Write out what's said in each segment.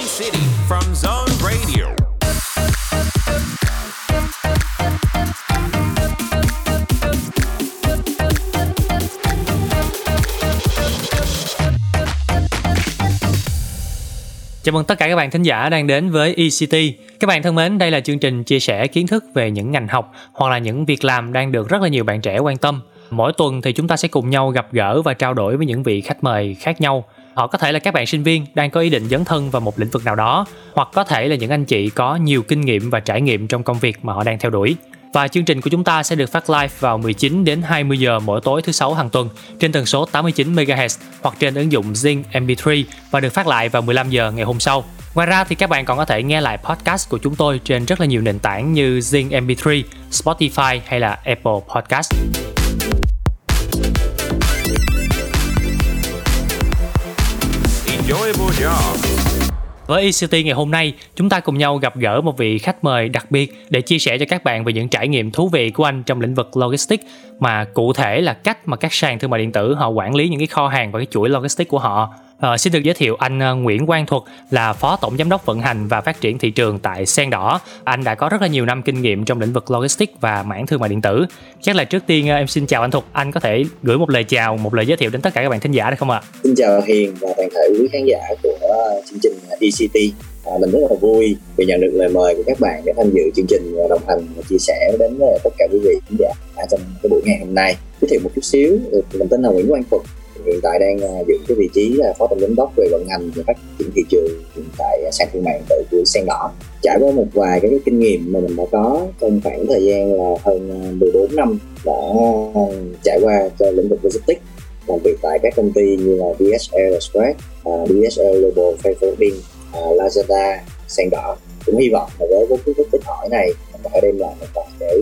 City from Zone Radio. Chào mừng tất cả các bạn thính giả đang đến với ECT. Các bạn thân mến, đây là chương trình chia sẻ kiến thức về những ngành học hoặc là những việc làm đang được rất là nhiều bạn trẻ quan tâm. Mỗi tuần thì chúng ta sẽ cùng nhau gặp gỡ và trao đổi với những vị khách mời khác nhau. Họ có thể là các bạn sinh viên đang có ý định dấn thân vào một lĩnh vực nào đó, hoặc có thể là những anh chị có nhiều kinh nghiệm và trải nghiệm trong công việc mà họ đang theo đuổi. Và chương trình của chúng ta sẽ được phát live vào 19 đến 20 giờ mỗi tối thứ sáu hàng tuần trên tần số 89 MHz hoặc trên ứng dụng Zing MP3 và được phát lại vào 15 giờ ngày hôm sau. Ngoài ra thì các bạn còn có thể nghe lại podcast của chúng tôi trên rất là nhiều nền tảng như Zing MP3, Spotify hay là Apple Podcast. Enjoyable job. Với ECT ngày hôm nay, chúng ta cùng nhau gặp gỡ một vị khách mời đặc biệt để chia sẻ cho các bạn về những trải nghiệm thú vị của anh trong lĩnh vực logistics mà cụ thể là cách mà các sàn thương mại điện tử họ quản lý những cái kho hàng và cái chuỗi logistics của họ. Ờ, xin được giới thiệu anh ờ, Nguyễn Quang Thuật là Phó Tổng Giám đốc vận hành và phát triển thị trường tại Sen Đỏ. Anh đã có rất là nhiều năm kinh nghiệm trong lĩnh vực logistics và mảng thương mại điện tử. Chắc là trước tiên ờ, em xin chào anh Thuật. Anh có thể gửi một lời chào, một lời giới thiệu đến tất cả các bạn thính giả được không ạ? Xin chào Hiền và toàn thể quý khán giả của ờ, chương trình ECT. À, mình rất là vui vì nhận được lời mời của các bạn để tham dự chương trình và đồng hành và chia sẻ đến tất cả quý vị khán giả à, trong cái buổi ngày hôm nay. Giới thiệu một chút xíu, ừ, mình tên là Nguyễn Quang Thuật, hiện tại đang à, giữ cái vị trí là phó tổng giám đốc về vận hành và phát triển thị trường tại sàn thương mại tự của sen đỏ. Trải qua một vài cái, kinh nghiệm mà mình đã có trong khoảng thời gian là hơn à, 14 năm đã à, trải qua cho lĩnh vực logistics làm việc tại các công ty như là DHL Express, uh, DSL Global Freight uh, Lazada, sen đỏ. Cũng hy vọng là với cái kiến thức hỏi này mình có thể đem lại một vài cái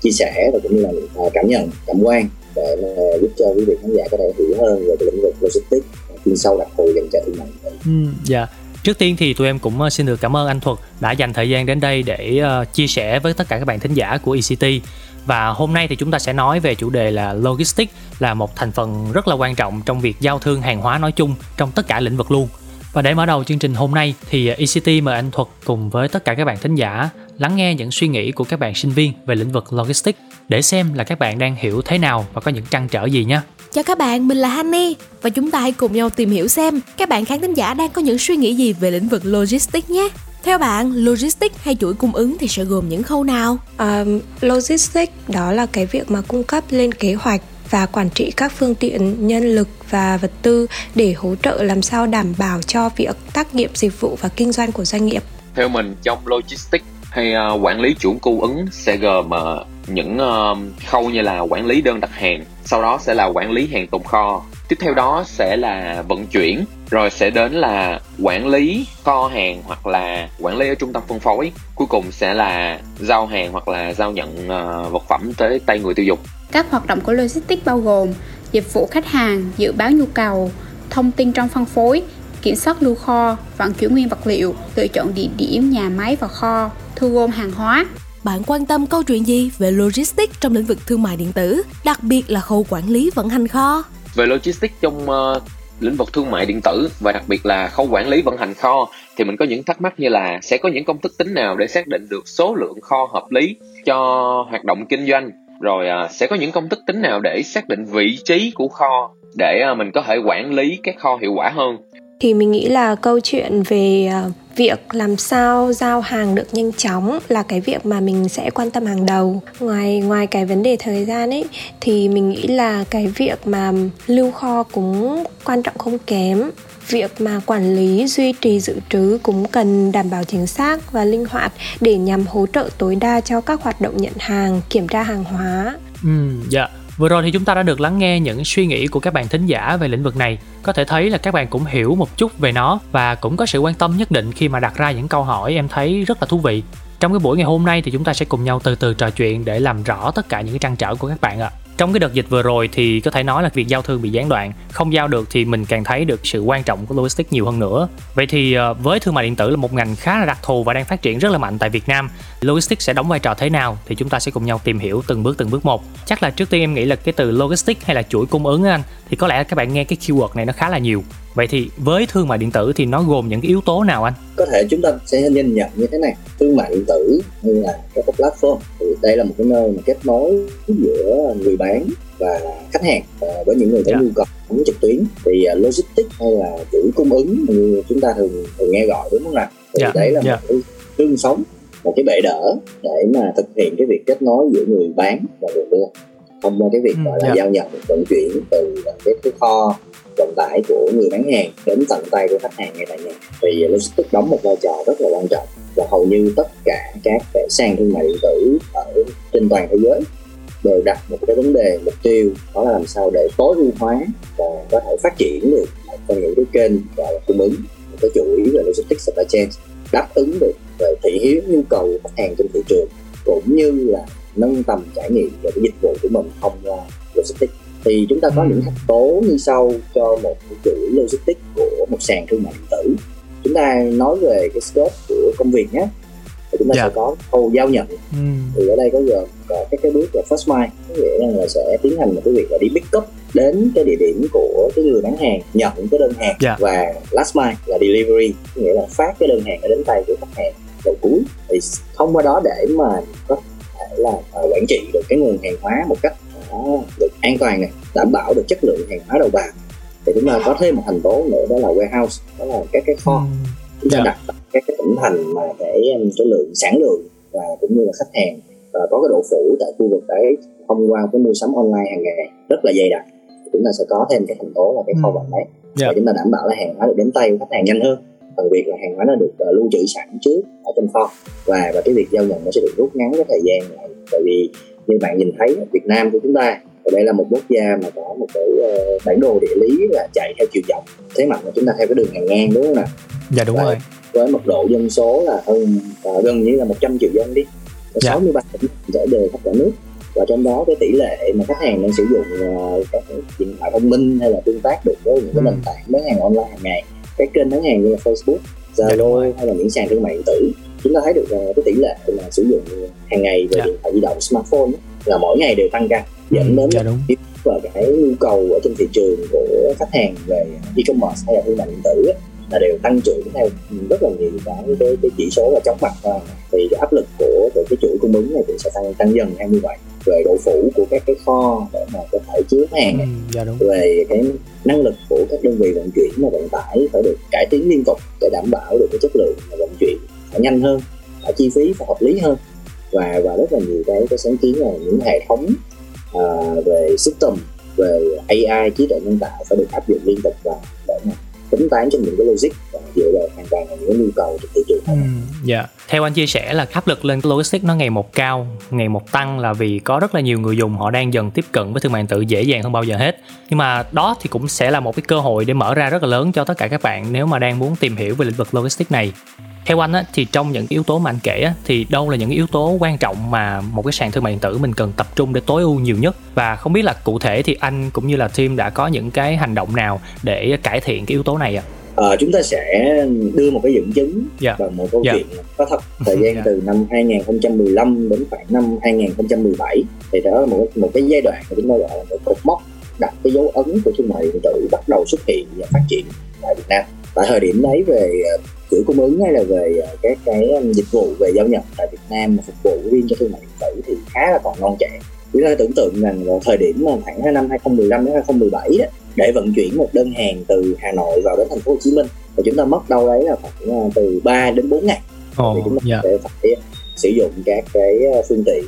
chia sẻ và cũng như là cảm nhận cảm quan để mà giúp cho quý vị khán giả có thể hiểu hơn về lĩnh vực logistics chuyên sâu đặc thù dành cho thương mại. Ừ, dạ. Trước tiên thì tụi em cũng ờ, xin được cảm ơn anh Thuật đã dành thời gian đến đây để uh, chia sẻ với tất cả các bạn thính giả của ECT. Và hôm nay thì chúng ta sẽ nói về chủ đề là logistics là một thành phần rất là quan trọng trong việc giao thương hàng hóa nói chung trong tất cả lĩnh vực luôn. Và để mở đầu chương trình hôm nay thì ờ, ECT mời anh Thuật cùng với tất cả các bạn thính giả lắng nghe những suy nghĩ của các bạn sinh viên về lĩnh vực logistics để xem là các bạn đang hiểu thế nào và có những trăn trở gì nhé. Chào các bạn, mình là Hanni và chúng ta hãy cùng nhau tìm hiểu xem các bạn khán thính giả đang có những suy nghĩ gì về lĩnh vực logistics nhé. Theo bạn, logistics hay chuỗi cung ứng thì sẽ gồm những khâu nào? Um, logistics đó là cái việc mà cung cấp lên kế hoạch và quản trị các phương tiện, nhân lực và vật tư để hỗ trợ làm sao đảm bảo cho việc tác nghiệp dịch vụ và kinh doanh của doanh nghiệp. Theo mình trong logistics hay uh, quản lý chuỗi cung ứng sẽ gồm uh, những uh, khâu như là quản lý đơn đặt hàng, sau đó sẽ là quản lý hàng tồn kho, tiếp theo đó sẽ là vận chuyển, rồi sẽ đến là quản lý kho hàng hoặc là quản lý ở trung tâm phân phối, cuối cùng sẽ là giao hàng hoặc là giao nhận uh, vật phẩm tới tay người tiêu dùng. Các hoạt động của logistics bao gồm dịch vụ khách hàng, dự báo nhu cầu, thông tin trong phân phối, kiểm soát lưu kho, vận chuyển nguyên vật liệu, lựa chọn địa điểm, nhà máy và kho, thu gom hàng hóa. Bạn quan tâm câu chuyện gì về logistics trong lĩnh vực thương mại điện tử, đặc biệt là khâu quản lý vận hành kho? Về logistics trong uh, lĩnh vực thương mại điện tử và đặc biệt là khâu quản lý vận hành kho thì mình có những thắc mắc như là sẽ có những công thức tính nào để xác định được số lượng kho hợp lý cho hoạt động kinh doanh rồi uh, sẽ có những công thức tính nào để xác định vị trí của kho để uh, mình có thể quản lý các kho hiệu quả hơn thì mình nghĩ là câu chuyện về à, việc làm sao giao hàng được nhanh chóng là cái việc mà mình sẽ quan tâm hàng đầu. Ngoài ngoài cái vấn đề thời gian ấy, thì mình nghĩ là cái việc mà lưu kho cũng quan trọng không kém. Việc mà quản lý, duy trì dự trữ cũng cần đảm bảo chính xác và linh hoạt để nhằm hỗ trợ tối đa cho các hoạt động nhận hàng, kiểm tra hàng hóa. Ừ dạ. Vừa rồi thì chúng ta đã được lắng nghe những suy nghĩ của các bạn thính giả về lĩnh vực này. Có thể thấy là các bạn cũng hiểu một chút về nó và cũng có sự quan tâm nhất định khi mà đặt ra những câu hỏi em thấy rất là thú vị. Trong cái buổi ngày hôm nay thì chúng ta sẽ cùng nhau từ từ trò chuyện để làm rõ tất cả những cái trăn trở của các bạn ạ. À. Trong cái đợt dịch vừa rồi thì có thể nói là việc giao thương bị gián đoạn, không giao được thì mình càng thấy được sự quan trọng của logistics nhiều hơn nữa. Vậy thì ờ, với thương mại điện tử là một ngành khá là đặc thù và đang phát triển rất là mạnh tại Việt Nam, logistics sẽ đóng vai trò thế nào thì chúng ta sẽ cùng nhau tìm hiểu từng bước từng bước một. Chắc là trước tiên em nghĩ là cái từ logistics hay là chuỗi cung ứng anh thì có lẽ các bạn nghe cái keyword này nó khá là nhiều vậy thì với thương mại điện tử thì nó gồm những cái yếu tố nào anh có thể chúng ta sẽ nhìn nhận như thế này thương mại điện tử như là các cái platform thì đây là một cái nơi mà kết nối giữa người bán và khách hàng và với những người có Dạ. nhu cầu bán trực tuyến thì uh, logistics hay là chuỗi cung ứng như chúng ta thường thường nghe gọi đúng không nào thì Dạ, đấy là dạ. một cái xương sống một cái bệ đỡ để mà thực hiện cái việc kết nối giữa người bán và người mua. Thông qua cái việc Ừ, gọi là dạ. giao nhận vận chuyển từ cái, cái kho vận tải của người bán hàng đến tận tay của khách hàng ngay tại nhà. Thì logistics đóng một vai trò rất là quan trọng và hầu như tất cả các cái sàn thương mại điện tử ở trên toàn thế giới đều đặt một cái vấn đề mục tiêu đó là làm sao để tối ưu hóa và có thể phát triển được trong những cái kênh là cung ứng. Một cái chuỗi về logistics supply chain đáp ứng được về thị hiếu nhu cầu khách hàng trên thị trường cũng như là nâng tầm trải nghiệm về cái dịch vụ của mình thông qua logistics thì chúng ta có Ừ. những thành tố như sau cho một chuỗi logistics của một sàn thương mại điện tử chúng ta nói về cái scope của công việc nhé thì chúng ta Dạ. sẽ có khâu giao nhận ừ. thì ở đây có gồm có các cái bước là first mile có nghĩa rằng là sẽ tiến hành một cái việc là đi pick up đến cái địa điểm của cái người bán hàng nhận cái đơn hàng Dạ. và last mile là delivery có nghĩa là phát cái đơn hàng đến tay của khách hàng đầu cuối thì thông qua đó để mà có thể là ờ, quản trị được cái nguồn hàng hóa một cách nó được an toàn này đảm bảo được chất lượng hàng hóa đầu vào. Thì chúng ta có thêm một thành tố nữa đó là warehouse đó là các cái kho. Chúng ta Dạ. đặt các cái tỉnh thành mà để cái lượng sản lượng và cũng như là khách hàng. Và có cái độ phủ tại khu vực đấy thông qua cái mua sắm online hàng ngày rất là dày đặc. Chúng ta sẽ có thêm cái thành tố là cái kho Ừ. vận đấy. Dạ. để chúng ta đảm bảo là hàng hóa được đến tay của khách hàng nhanh hơn phần việc là hàng hóa nó được uh, lưu trữ sẵn trước ở trong kho và và cái việc giao nhận nó sẽ được rút ngắn cái thời gian lại tại vì như bạn nhìn thấy Việt Nam của chúng ta đây là một quốc gia mà có một cái uh, bản đồ địa lý là chạy theo chiều dọc thế mạnh là chúng ta theo cái đường hàng ngang đúng không nào dạ đúng Dạ. rồi với mật độ dân số là hơn à, gần như là 100 triệu dân đi Dạ. 63 tỉnh trở đều khắp cả nước và trong đó cái tỷ lệ mà khách hàng đang sử dụng uh, các điện thoại thông minh hay là tương tác được với những cái Ừ. nền tảng bán hàng online hàng ngày các kênh bán hàng như là Facebook, Dạ, Zalo hay là những sàn thương mại điện tử chúng ta thấy được uh, cái tỷ lệ mà sử dụng hàng ngày về Dạ. điện thoại di động smartphone là mỗi ngày đều tăng cao dẫn đến dạ đúng. và cái nhu cầu ở trên thị trường của khách hàng về e-commerce hay là thương mại điện tử là đều tăng trưởng theo rất là nhiều cái cái, cái chỉ số là chóng mặt thì cái áp lực của, của cái chuỗi cung ứng này cũng sẽ tăng tăng dần theo như vậy về độ phủ của các cái kho để mà có thể chứa hàng ừ. dạ đúng về cái năng lực của các đơn vị vận chuyển và vận tải phải được cải tiến liên tục để đảm bảo được cái chất lượng và vận chuyển phải nhanh hơn phải chi phí phải hợp lý hơn và và rất là nhiều cái cái sáng kiến là những hệ thống à, về system về AI trí tuệ nhân tạo phải được áp dụng liên tục vào để mà tính toán trên những cái logic và dựa vào hoàn toàn vào những cái nhu cầu trên thị trường Ừ, dạ. Theo anh chia sẻ là áp lực lên logistics nó ngày một cao, ngày một tăng là vì có rất là nhiều người dùng họ đang dần tiếp cận với thương mại điện tử dễ dàng hơn bao giờ hết. Nhưng mà đó thì cũng sẽ là một cái cơ hội để mở ra rất là lớn cho tất cả các bạn nếu mà đang muốn tìm hiểu về lĩnh vực logistics này. Theo anh á, thì trong những yếu tố mà anh kể á, thì đâu là những yếu tố quan trọng mà một cái sàn thương mại điện tử mình cần tập trung để tối ưu nhiều nhất và không biết là cụ thể thì anh cũng như là team đã có những cái hành động nào để cải thiện cái yếu tố này ạ? Ờ, chúng ta sẽ đưa một cái dẫn chứng Dạ. bằng một câu Dạ. chuyện có thật thời gian Dạ. từ năm 2015 đến khoảng năm 2017 thì đó là một một cái giai đoạn mà chúng ta gọi là một cột mốc đặt cái dấu ấn của thương mại điện tử bắt đầu xuất hiện và phát triển tại Việt Nam tại thời điểm đấy về ờ, chuỗi cung ứng hay là về ờ, các cái dịch vụ về giao nhận tại Việt Nam mà phục vụ riêng cho thương mại điện tử thì khá là còn non trẻ chúng ta tưởng tượng rằng vào thời điểm mà khoảng năm 2015 đến 2017 á, để vận chuyển một đơn hàng từ Hà Nội vào đến thành phố Hồ Chí Minh thì chúng ta mất đâu đấy là khoảng ờ, từ 3 đến 4 ngày thì Ồ, chúng ta dạ. sẽ phải sử dụng các cái phương tiện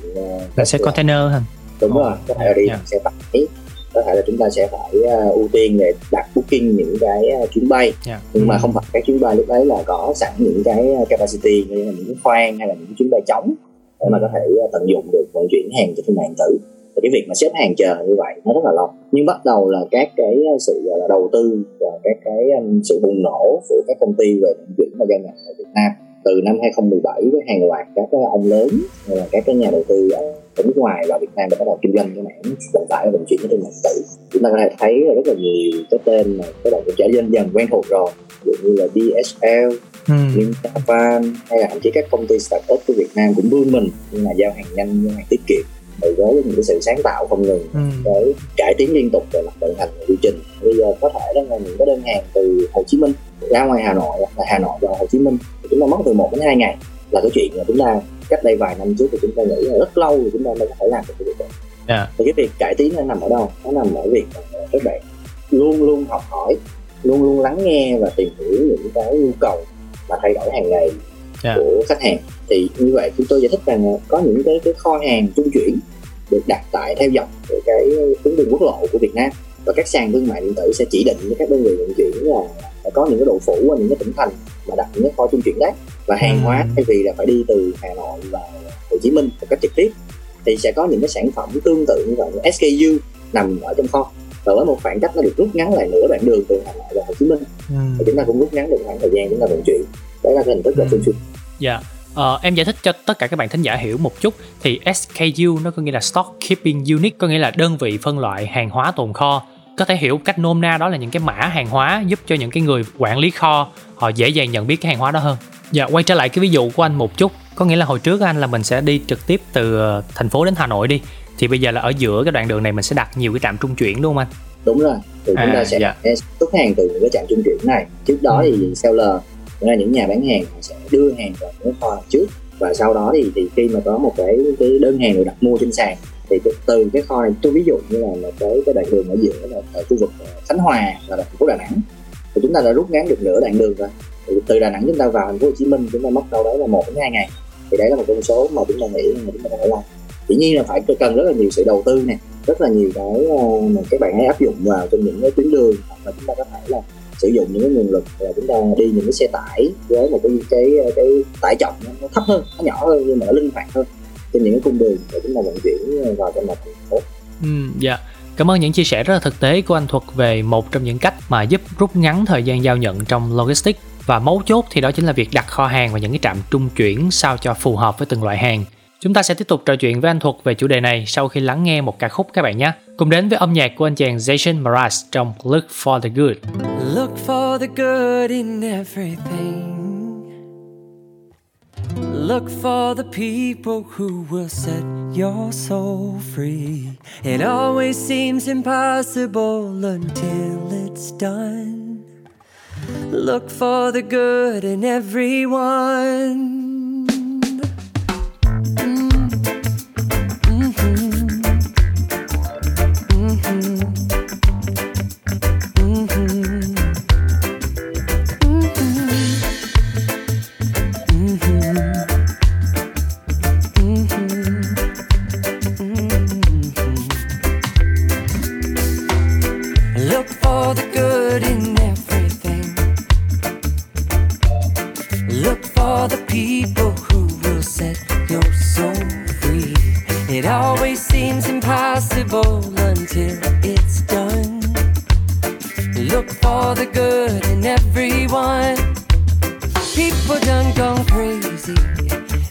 Là xe container hả? đúng Ồ, rồi có thể đi dạ. bằng xe tải có thể là chúng ta sẽ phải ờ, ưu tiên để đặt booking những cái ờ, chuyến bay Dạ. nhưng mà Ừ. không phải các chuyến bay lúc đấy là có sẵn những cái ờ, capacity như là những cái khoang hay là những chuyến bay trống để mà có thể ờ, tận dụng được vận chuyển hàng cho thương mại điện tử thì cái việc mà xếp hàng chờ như vậy nó rất là lâu nhưng bắt đầu là các cái sự gọi là đầu tư và các cái sự bùng nổ của các công ty về vận chuyển và giao nhận ở Việt Nam từ năm 2017 với hàng loạt các cái ông lớn hay là các cái nhà đầu tư ở nước ngoài vào Việt Nam để bắt đầu kinh doanh cái mảng vận tải và vận chuyển mại điện tử chúng ta có thể thấy rất là nhiều cái tên mà các bạn cũng trở dần dần quen thuộc rồi. Ví dụ như là DSL, Ừ. Vintavan hay là thậm chí các công ty startup của Việt Nam cũng vươn mình như là giao hàng nhanh, giao hàng tiết kiệm thì với những cái sự sáng tạo không ngừng ừ. cái cải tiến liên tục về mặt vận hành và quy trình bây giờ có thể đó là những cái đơn hàng từ Hồ Chí Minh ra ngoài Hà Nội là Hà Nội vào Hồ Chí Minh thì chúng ta mất từ 1 đến 2 ngày là cái chuyện mà chúng ta cách đây vài năm trước thì chúng ta nghĩ là rất lâu thì chúng ta mới có thể làm được cái việc đó Yeah. thì cái việc cải tiến nó nằm ở đâu nó nằm ở việc mà các bạn luôn luôn học hỏi luôn luôn lắng nghe và tìm hiểu những cái nhu cầu và thay đổi hàng ngày Yeah. của khách hàng thì như vậy chúng tôi giải thích rằng có những cái cái kho hàng trung chuyển được đặt tại theo dọc của cái tuyến đường quốc lộ của Việt Nam và các sàn thương mại điện tử sẽ chỉ định với các đơn vị vận chuyển là phải có những cái độ phủ ở những cái tỉnh thành mà đặt những cái kho trung chuyển đấy và hàng Ừ. hóa thay vì là phải đi từ Hà Nội vào Hồ Chí Minh một cách trực tiếp thì sẽ có những cái sản phẩm tương tự như vậy SKU nằm ở trong kho và với một khoảng cách nó được rút ngắn lại nửa đoạn đường từ Hà Nội vào Hồ Chí Minh Ừ. thì chúng ta cũng rút ngắn được khoảng thời gian chúng ta vận chuyển đấy là cái hình thức là Ừ. trung Dạ. Ờ, em giải thích cho tất cả các bạn thính giả hiểu một chút. Thì SKU nó có nghĩa là Stock Keeping Unit có nghĩa là đơn vị phân loại hàng hóa tồn kho. Có thể hiểu cách nôm na đó là những cái mã hàng hóa giúp cho những cái người quản lý kho họ dễ dàng nhận biết cái hàng hóa đó hơn. Dạ quay trở lại cái ví dụ của anh một chút. Có nghĩa là hồi trước anh là mình sẽ đi trực tiếp từ ờ, thành phố đến hà nội đi. Thì bây giờ là ở giữa cái đoạn đường này mình sẽ đặt nhiều cái trạm trung chuyển đúng không anh? Đúng rồi. Thì chúng À, ta sẽ dạ. xuất hàng từ những cái trạm trung chuyển này. Trước đó Ừ. thì seller ra là những nhà bán hàng họ sẽ đưa hàng vào những kho hàng trước và sau đó thì thì khi mà có một cái cái đơn hàng được đặt mua trên sàn thì từ- từ cái kho này, tôi ví dụ như là một cái cái đoạn đường ở giữa là ở khu vực ờ, Khánh Hòa và thành phố Đà Nẵng. Thì chúng ta đã rút ngắn được nửa đoạn đường rồi. Thì từ Đà Nẵng chúng ta vào thành phố Hồ Chí Minh chúng ta mất đâu đấy là một đến hai ngày. Thì đấy là một con số mà chúng ta nghĩ là chúng ta phải làm. Dĩ nhiên là phải cần rất là nhiều sự đầu tư nè, rất là nhiều cái ờ, mà các bạn hãy áp dụng vào trong những cái tuyến đường hoặc là chúng ta có thể là sử dụng những cái nguồn lực là chúng ta đi những cái xe tải với một cái cái cái tải trọng nó, thấp hơn nó nhỏ hơn nhưng mà nó linh hoạt hơn trên những cái cung đường để chúng ta vận chuyển ờ, vào trong một thành phố Ừ, dạ. Cảm ơn những chia sẻ rất là thực tế của anh Thuật về một trong những cách mà giúp rút ngắn thời gian giao nhận trong logistics và mấu chốt thì đó chính là việc đặt kho hàng và những cái trạm trung chuyển sao cho phù hợp với từng loại hàng. Chúng ta sẽ tiếp tục trò chuyện với anh Thuật về chủ đề này sau khi lắng nghe một ca khúc các bạn nhé. Cùng đến với âm nhạc của anh chàng Jason Mraz trong Look for the Good. Look for the good in everything. Look for the people who will set your soul free. It always seems impossible until it's done. Look for the good in everyone. Always seems impossible until it's done. Look for the good in everyone. People done gone crazy.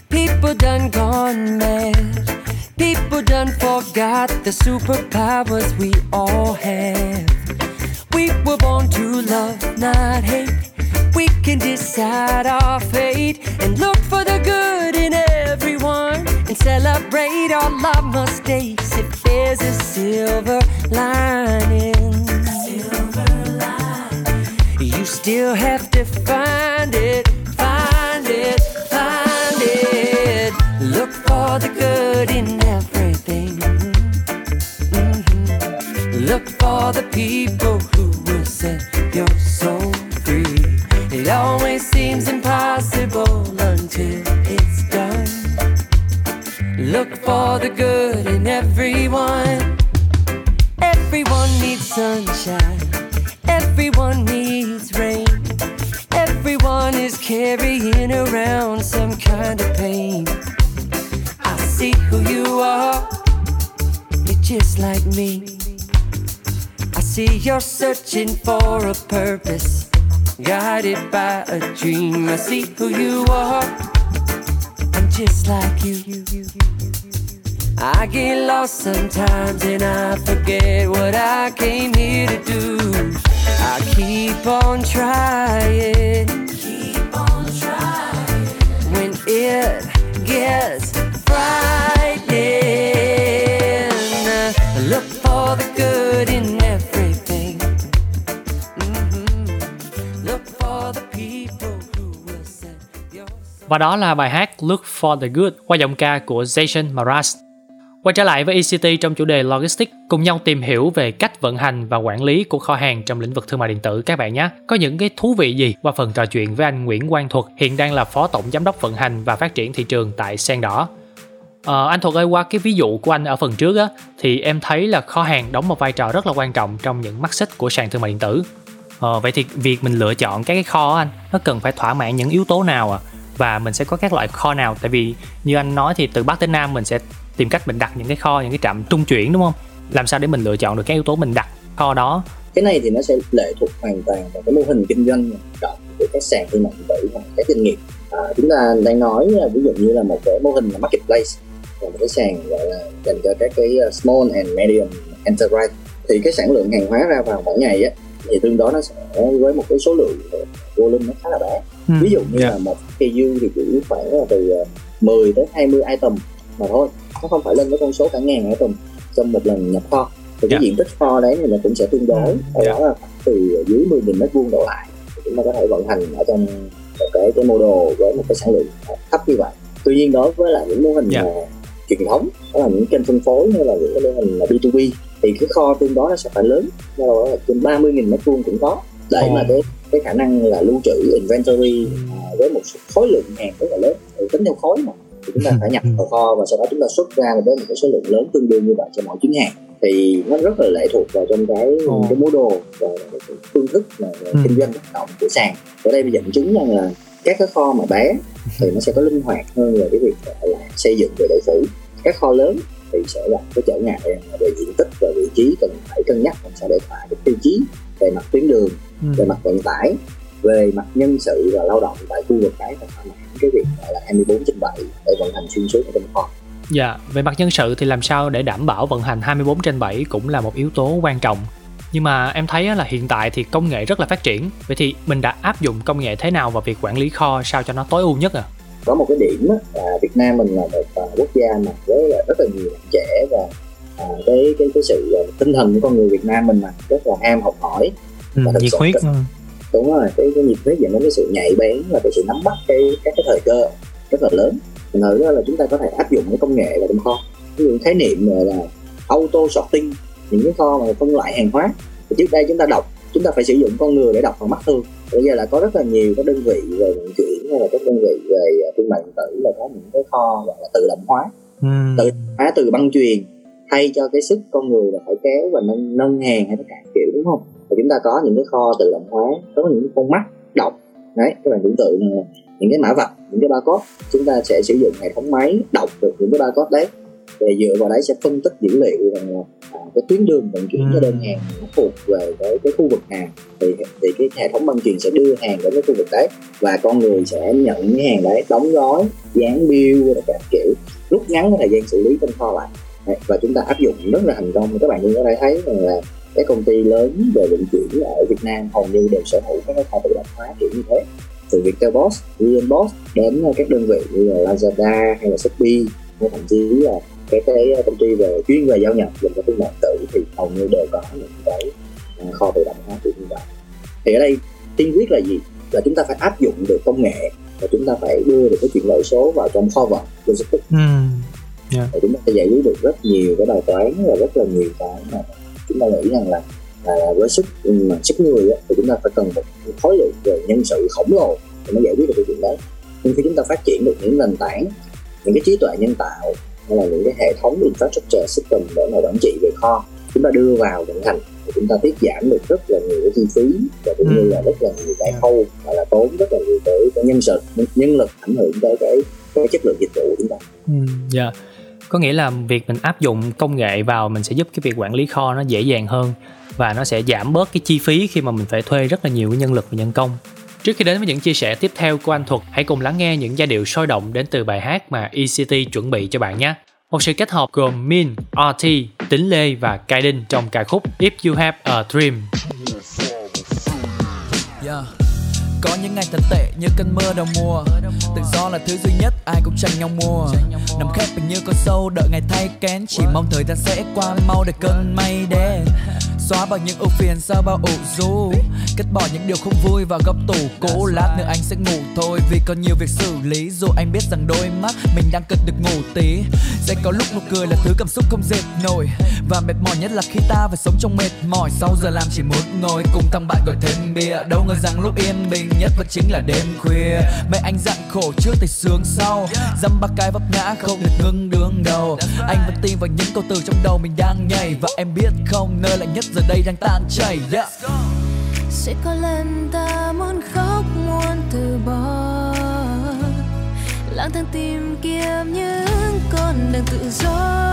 People done gone mad. People done forgot the superpowers we all have. We were born to love, not hate. We can decide our fate and look for the good in everyone celebrate all our mistakes if there's a silver lining. You still have to find it, find it, find it. Look for the good in everything. Mhm. Look for the people who will set your soul free. It always seems impossible Look for the good in everyone. Everyone needs sunshine. Everyone needs rain. Everyone is carrying around some kind of pain. I see who you are. You're just like me. I see you're searching for a purpose, guided by a dream. I see who you are just like you. I get lost sometimes and I forget what I came here to do. I keep on trying. Keep on trying. When it gets frightening, I look for the good in Và đó là bài hát Look for the Good qua giọng ca của Jason Mraz. Quay trở lại với ECT trong chủ đề Logistics, cùng nhau tìm hiểu về cách vận hành và quản lý của kho hàng trong lĩnh vực thương mại điện tử các bạn nhé. Có những cái thú vị gì qua phần trò chuyện với anh Nguyễn Quang Thuật, hiện đang là Phó Tổng Giám đốc vận hành và phát triển thị trường tại Sen Đỏ. À, anh Thuật ơi, qua cái ví dụ của anh ở phần trước á, thì em thấy là kho hàng đóng một vai trò rất là quan trọng trong những mắt xích của sàn thương mại điện tử. À, vậy thì việc mình lựa chọn các cái kho anh, nó cần phải thỏa mãn những yếu tố nào à? Và mình sẽ có các loại kho nào? Tại vì như anh nói thì từ Bắc tới Nam mình sẽ tìm cách mình đặt những cái kho những cái trạm trung chuyển đúng không? Làm sao để mình lựa chọn được các yếu tố mình đặt kho đó? Cái này thì nó sẽ lệ thuộc hoàn toàn vào cái mô hình kinh doanh động của các sàn thương mại điện tử và các doanh nghiệp. À, chúng ta đang nói ví dụ như là một cái mô hình là marketplace là một cái sàn gọi là dành cho các cái ờ, small and medium enterprise. Thì cái sản lượng hàng hóa ra vào mỗi ngày á thì tương đối nó sẽ với một cái số lượng volume nó khá là bé ừ, ví dụ như yeah. là một KU thì chỉ khoảng là từ 10 uh, tới 20 item mà thôi nó không phải lên với con số cả ngàn item trong một lần nhập kho thì cái yeah. Dạ. diện tích kho đấy thì nó cũng sẽ tương đối ừ. ở yeah. đó là từ dưới 10 000 mét vuông đổ lại thì chúng ta có thể vận hành ở trong cái cái model với một cái sản lượng thấp như vậy tuy nhiên đối với lại những mô hình yeah. Dạ. truyền thống đó là những kênh phân phối hay là những cái mô hình là B2B thì cái kho tương đối nó sẽ phải lớn nó là trên 30 000 mét vuông cũng có để oh. mà cái cái khả năng là lưu trữ inventory ừ. uh, với một khối lượng hàng rất là lớn thì tính theo khối mà thì chúng ta phải nhập vào kho và sau đó chúng ta xuất ra với một cái số lượng lớn tương đương như vậy cho mỗi chuyến hàng thì nó rất là lệ thuộc vào trong cái oh. cái model và cái phương thức là ừ. kinh doanh hoạt động của sàn ở đây bây dẫn chứng rằng là các cái kho mà bé thì nó sẽ có linh hoạt hơn về cái việc là xây dựng về độ phủ các kho lớn thì sẽ là cái trở ngại về diện tích và vị trí cần phải cân nhắc làm sao để thỏa cái tiêu chí về mặt tuyến đường ừ. về mặt vận tải về mặt nhân sự và lao động tại khu vực đấy phải thỏa cái việc gọi là 24 trên 7 để vận hành xuyên suốt ở trong kho. Dạ, về mặt nhân sự thì làm sao để đảm bảo vận hành 24 trên 7 cũng là một yếu tố quan trọng. Nhưng mà em thấy là hiện tại thì công nghệ rất là phát triển. Vậy thì mình đã áp dụng công nghệ thế nào vào việc quản lý kho sao cho nó tối ưu nhất à? Có một cái điểm là Việt Nam mình là một à, quốc gia mà với rất là nhiều bạn trẻ và à, cái cái cái sự à, tinh thần của con người Việt Nam mình mà rất là ham học hỏi. Ừ, nhiệt huyết đúng rồi cái, cái nhiệt huyết dẫn đến cái sự nhạy bén và cái sự nắm bắt cái các cái thời cơ rất là lớn. Thành thử là chúng ta có thể áp dụng cái công nghệ vào trong kho. Ví dụ khái niệm là auto sorting những cái kho mà phân loại hàng hóa. Thì trước đây chúng ta đọc chúng ta phải sử dụng con người để đọc bằng mắt thường bây giờ là có rất là nhiều các đơn vị về vận chuyển hay là các đơn vị về thương mại điện tử là có những cái kho gọi là tự động hóa. Ừ. tự động hóa từ băng truyền thay cho cái sức con người là phải kéo và nâng nâng hàng hay tất cả kiểu đúng không? Và chúng ta có những cái kho tự động hóa có những con mắt đọc đấy các bạn tưởng tượng là những cái mã vạch những cái barcode chúng ta sẽ sử dụng hệ thống máy đọc được những cái barcode đấy và dựa vào đấy sẽ phân tích dữ liệu rằng là à, cái tuyến đường vận chuyển cho đơn hàng nó thuộc về cái, cái khu vực nào thì thì cái hệ thống băng truyền sẽ đưa hàng đến cái khu vực đấy và con người sẽ nhận cái hàng đấy đóng gói dán bill và các kiểu rút ngắn cái thời gian xử lý trong kho lại. Đấy, và chúng ta áp dụng rất là thành công. Các bạn cũng có thể thấy rằng là các công ty lớn về vận chuyển ở Việt Nam hầu như đều sở hữu các kho tự động hóa kiểu như thế. Từ Viettel Boss, Boss đến các đơn vị như là Lazada hay là Shopee hay thậm chí là các cái công ty về chuyên về giao nhập dành cho thương mại tử thì hầu như đều có những cái à, kho tự động hóa kiểu như vậy thì ở đây tiên quyết là gì là chúng ta phải áp dụng được công nghệ và chúng ta phải đưa được cái chuyển đổi số vào trong kho vận logistics mm. yeah. để chúng ta sẽ giải quyết được rất nhiều cái bài toán và rất là nhiều cái mà chúng ta nghĩ rằng là là với sức mà sức người á, thì chúng ta phải cần một khối lượng về nhân sự khổng lồ để mới giải quyết được cái chuyện đấy nhưng khi chúng ta phát triển được những nền tảng những cái trí tuệ nhân tạo hay là những cái hệ thống infrastructure system để mà quản trị về kho chúng ta đưa vào vận hành thì chúng ta tiết giảm được rất là nhiều cái chi phí và cũng như là rất là nhiều cái khâu và là tốn rất là nhiều cái, cái nhân sự nhân lực ảnh hưởng tới cái cái chất lượng dịch vụ của chúng ta. Ừ, dạ. Yeah có nghĩa là việc mình áp dụng công nghệ vào mình sẽ giúp cái việc quản lý kho nó dễ dàng hơn và nó sẽ giảm bớt cái chi phí khi mà mình phải thuê rất là nhiều cái nhân lực và nhân công Trước khi đến với những chia sẻ tiếp theo của anh Thuật, hãy cùng lắng nghe những giai điệu sôi động đến từ bài hát mà ECT chuẩn bị cho bạn nhé. Một sự kết hợp gồm Min, RT, Tính Lê và Kaiden trong ca khúc If You Have a Dream. Yes. Có những ngày thật tệ như cơn mưa đầu mùa. Tự do là thứ duy nhất, ai cũng tranh nhau mua Nằm khép mình như con sâu, đợi ngày thay kén. Chỉ mong thời gian sẽ qua, mau để cơn mây đến Xóa bằng những ưu phiền sau bao ủ rũ. Cất bỏ những điều không vui vào góc tủ cũ. Lát nữa anh sẽ ngủ thôi, vì còn nhiều việc xử lý. Dù anh biết rằng đôi mắt mình đang cần được ngủ tí. Sẽ có lúc nụ cười là thứ cảm xúc không dệt nổi. Và mệt mỏi nhất là khi ta phải sống trong mệt mỏi. Sau giờ làm chỉ muốn ngồi cùng thằng bạn gọi thêm bia. Đâu ngờ rằng lúc yên bình nhất vẫn chính là đêm khuya. Mẹ anh dặn khổ trước thì sướng sau. Dăm ba cái vấp ngã không được ngưng đường đầu. Anh vẫn tin vào những câu từ trong đầu mình đang nhảy. Và em biết không, nơi lạnh nhất giờ đây đang tan chảy. Yeah. sẽ có lần ta muốn khóc, muốn từ bỏ. Lang thang tìm kiếm những con đường tự do.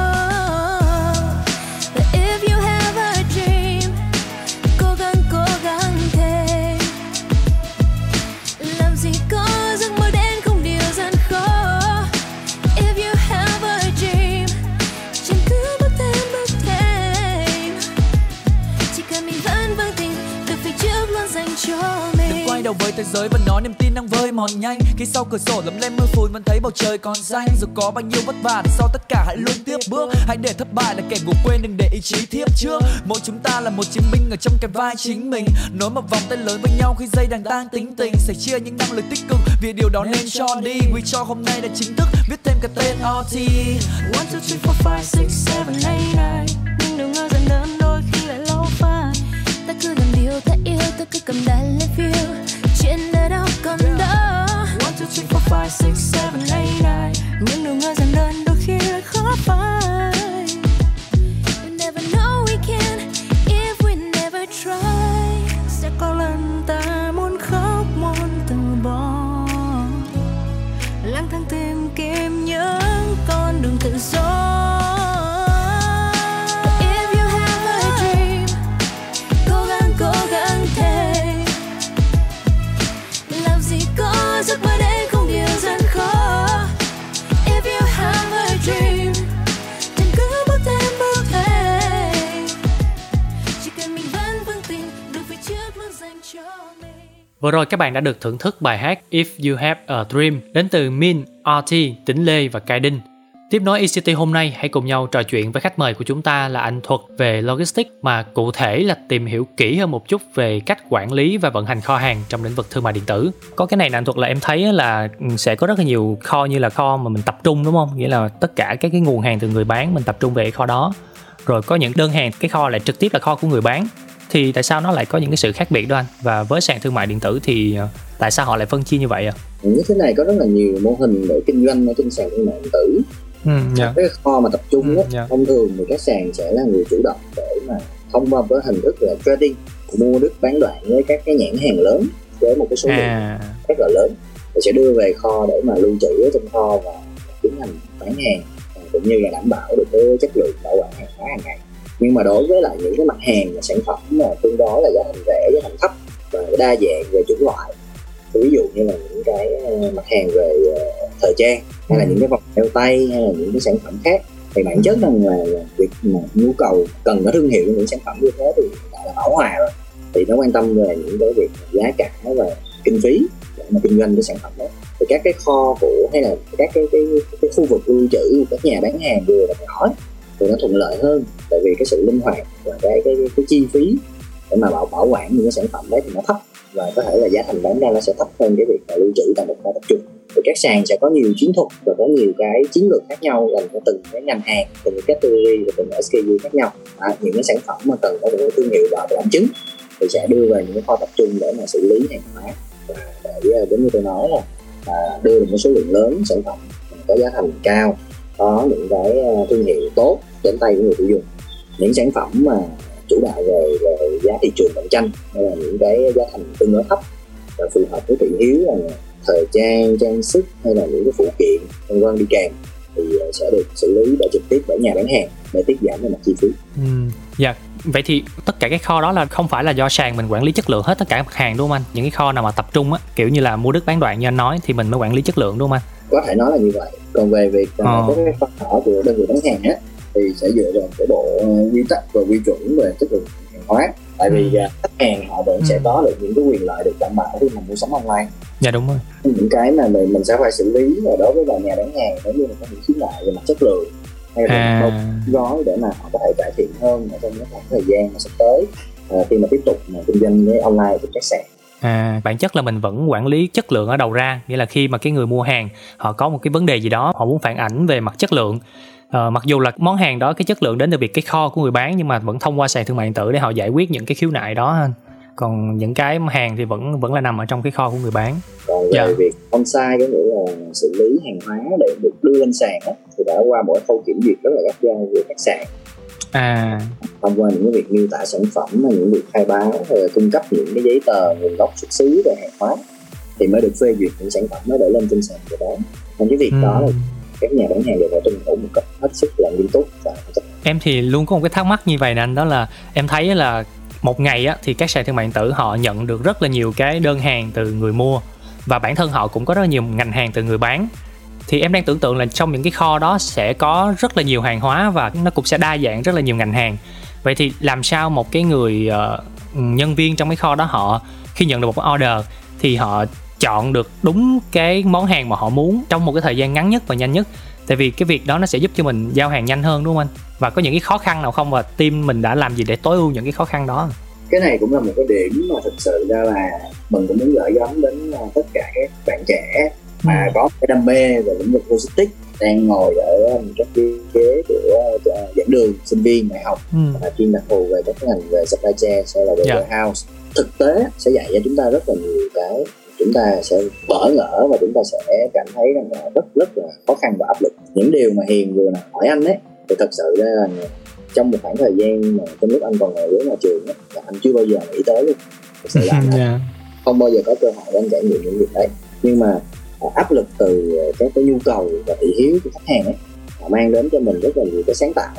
Thế giới và nói niềm tin đang vơi mòn nhanh. Khi sau cửa sổ lấm lem mưa phùn vẫn thấy bầu trời còn xanh. Dù có bao nhiêu vất vả sau tất cả hãy luôn tiếp bước. Hãy để thất bại là kẻ ngủ quên đừng để ý chí thiếp trước. Mỗi chúng ta là một chiến binh ở trong cái vai chính mình. Nối một vòng tay lớn với nhau khi dây đang tan tính tình. Sẻ chia những năng lực tích cực vì điều đó nên cho đi. Quy cho hôm nay đã chính thức viết thêm cái tên RT One, two, three, four, five, six, seven, eight, nine. Nhưng đừng ngờ rằng đơn đôi khi lại lâu phai. Ta cứ làm điều ta yêu, ta cứ cầm đàn lên phiêu. Đó One, two, three, four, five, six, seven, eight, Vừa rồi các bạn đã được thưởng thức bài hát If You Have a Dream đến từ Min, RT, Tĩnh Lê và Cai Đinh. Tiếp nối ECT hôm nay, hãy cùng nhau trò chuyện với khách mời của chúng ta là anh Thuật về Logistics mà cụ thể là tìm hiểu kỹ hơn một chút về cách quản lý và vận hành kho hàng trong lĩnh vực thương mại điện tử. Có cái này là anh Thuật là em thấy là ừ, sẽ có rất là nhiều kho như là kho mà mình tập trung đúng không? Nghĩa là tất cả các cái nguồn hàng từ người bán mình tập trung về kho đó. Rồi có những đơn hàng cái kho lại trực tiếp là kho của người bán thì tại sao nó lại có những cái sự khác biệt đó anh? Và với sàn thương mại điện tử thì ờ, tại sao họ lại phân chia như vậy ạ? Như thế này có rất là nhiều mô hình để kinh doanh ở trên sàn thương mại điện tử. Ừ, dạ. cái kho mà tập trung Ừ, á, dạ. thông thường thì các sàn sẽ là người chủ động để mà thông qua với hình thức là trading mua đứt bán đoạn với các cái nhãn hàng lớn với một cái số lượng à. rất là lớn. Thì sẽ đưa về kho để mà lưu trữ ở trong kho và tiến hành bán hàng à, cũng như là đảm bảo được cái chất lượng bảo quản hàng hóa hàng ngày nhưng mà đối với lại những cái mặt hàng và sản phẩm mà tương đối là giá thành rẻ giá thành thấp và đa dạng về chủng loại ví dụ như là những cái ờ, mặt hàng về ờ, thời trang hay là Ừ. những cái vòng đeo tay hay là những cái sản phẩm khác thì bản chất rằng là, việc mà nhu cầu cần có thương hiệu những sản phẩm như thế thì đã là bảo hòa rồi thì nó quan tâm về những cái việc giá cả và kinh phí để mà kinh doanh cái sản phẩm đó thì các cái kho của hay là các cái cái, cái khu vực lưu trữ của các nhà bán hàng vừa và nhỏ thì nó thuận lợi hơn. Tại vì cái sự linh hoạt và cái cái, cái, cái chi phí để mà bảo bảo quản những cái sản phẩm đấy thì nó thấp. Và có thể là giá thành bán ra nó sẽ thấp hơn cái việc là lưu trữ tại một kho tập trung. Thì các sàn sẽ có nhiều chiến thuật và có nhiều cái chiến lược khác nhau dành cho từng cái ngành hàng từng cái category và từng cái SKU khác nhau. À, những cái sản phẩm mà cần có được thương hiệu và làm chứng thì sẽ đưa về những cái kho tập trung để mà xử lý hàng hóa. Và để à, giống như tôi nói là à, đưa được một số lượng lớn sản phẩm có giá thành cao có những cái ờ, thương hiệu tốt đến tay của người tiêu dùng. Những sản phẩm mà chủ đạo về, về giá thị trường cạnh tranh hay là những cái giá thành tương đối thấp và phù hợp với thị hiếu là thời trang trang sức hay là những cái phụ kiện liên quan đi kèm thì ờ, sẽ được xử lý bởi trực tiếp bởi nhà bán hàng để tiết giảm về mặt chi phí. Ừ, dạ. Vậy thì tất cả cái kho đó là không phải là do sàn mình quản lý chất lượng hết tất cả mặt hàng đúng không anh? Những cái kho nào mà tập trung á kiểu như là mua đứt bán đoạn như anh nói thì mình mới quản lý chất lượng đúng không anh? Có thể nói là như vậy. Còn về việc Ờ. các cái kho nhỏ của đơn vị bán hàng á thì sẽ dựa vào cái bộ ờ, quy tắc và quy chuẩn về chất lượng hàng hóa. Tại vì Ừ. ờ, khách hàng họ vẫn Ừ. sẽ có được những cái quyền lợi được đảm bảo khi mà mua sắm online. Dạ đúng rồi. Những cái mà mình mình sẽ phải xử lý là đối với lại nhà bán hàng nếu như là có những khiếu nại về mặt chất lượng hay là à. gói để mà họ có thể cải thiện hơn ở trong cái khoảng thời gian mà sắp tới. À, khi mà tiếp tục mà kinh doanh với online của các sàn À, bản chất là mình vẫn quản lý chất lượng ở đầu ra nghĩa là khi mà cái người mua hàng họ có một cái vấn đề gì đó họ muốn phản ảnh về mặt chất lượng Ờ, mặc dù là món hàng đó cái chất lượng đến từ việc cái kho của người bán nhưng mà vẫn thông qua sàn thương mại điện tử để họ giải quyết những cái khiếu nại đó anh. còn những cái hàng thì vẫn vẫn là nằm ở trong cái kho của người bán còn về Dạ. việc on-site có nghĩa là xử lý hàng hóa để được đưa lên sàn á, thì đã qua một khâu kiểm duyệt rất là gắt gao về các sàn à. Thông qua những cái việc miêu tả sản phẩm những việc khai báo hay là cung cấp những cái giấy tờ nguồn gốc xuất xứ về hàng hóa thì mới được phê duyệt những sản phẩm đó để lên trên sàn để bán. Nên cái việc đó là các nhà bán hàng đều phải tuân thủ một cách hết sức là nghiêm túc và em thì luôn có một cái thắc mắc như vậy nè anh đó là em thấy là một ngày á thì các sàn thương mại điện tử họ nhận được rất là nhiều cái đơn hàng từ người mua và bản thân họ cũng có rất là nhiều ngành hàng từ người bán thì em đang tưởng tượng là trong những cái kho đó sẽ có rất là nhiều hàng hóa và nó cũng sẽ đa dạng rất là nhiều ngành hàng. Vậy thì làm sao một cái người uh, nhân viên trong cái kho đó họ khi nhận được một cái order thì họ chọn được đúng cái món hàng mà họ muốn trong một cái thời gian ngắn nhất và nhanh nhất? Tại vì cái việc đó nó sẽ giúp cho mình giao hàng nhanh hơn đúng không anh? Và có những cái khó khăn nào không? Và team mình đã làm gì để tối ưu những cái khó khăn đó? Cái này cũng là một cái điểm mà thực sự ra là mình cũng muốn gửi gắm đến ờ, tất cả các bạn trẻ mà có cái đam mê về lĩnh vực logistics đang ngồi ở um, các cái ghế của uh, giảng đường sinh viên đại học ừ. và chuyên đặc thù về các ngành về supply chain hay là về Dạ. warehouse thực tế sẽ dạy cho chúng ta rất là nhiều cái chúng ta sẽ bỡ ngỡ và chúng ta sẽ cảm thấy rằng là rất rất là khó khăn và áp lực những điều mà hiền vừa là hỏi anh ấy thì thật sự ra là trong một khoảng thời gian mà trong lúc anh còn ngồi dưới nhà trường ấy, là anh chưa bao giờ nghĩ tới luôn thực sự là anh Dạ. không bao giờ có cơ hội để anh trải nghiệm những việc đấy nhưng mà áp lực từ à, các cái nhu cầu và thị hiếu của khách hàng ấy họ mang đến cho mình rất là nhiều cái sáng tạo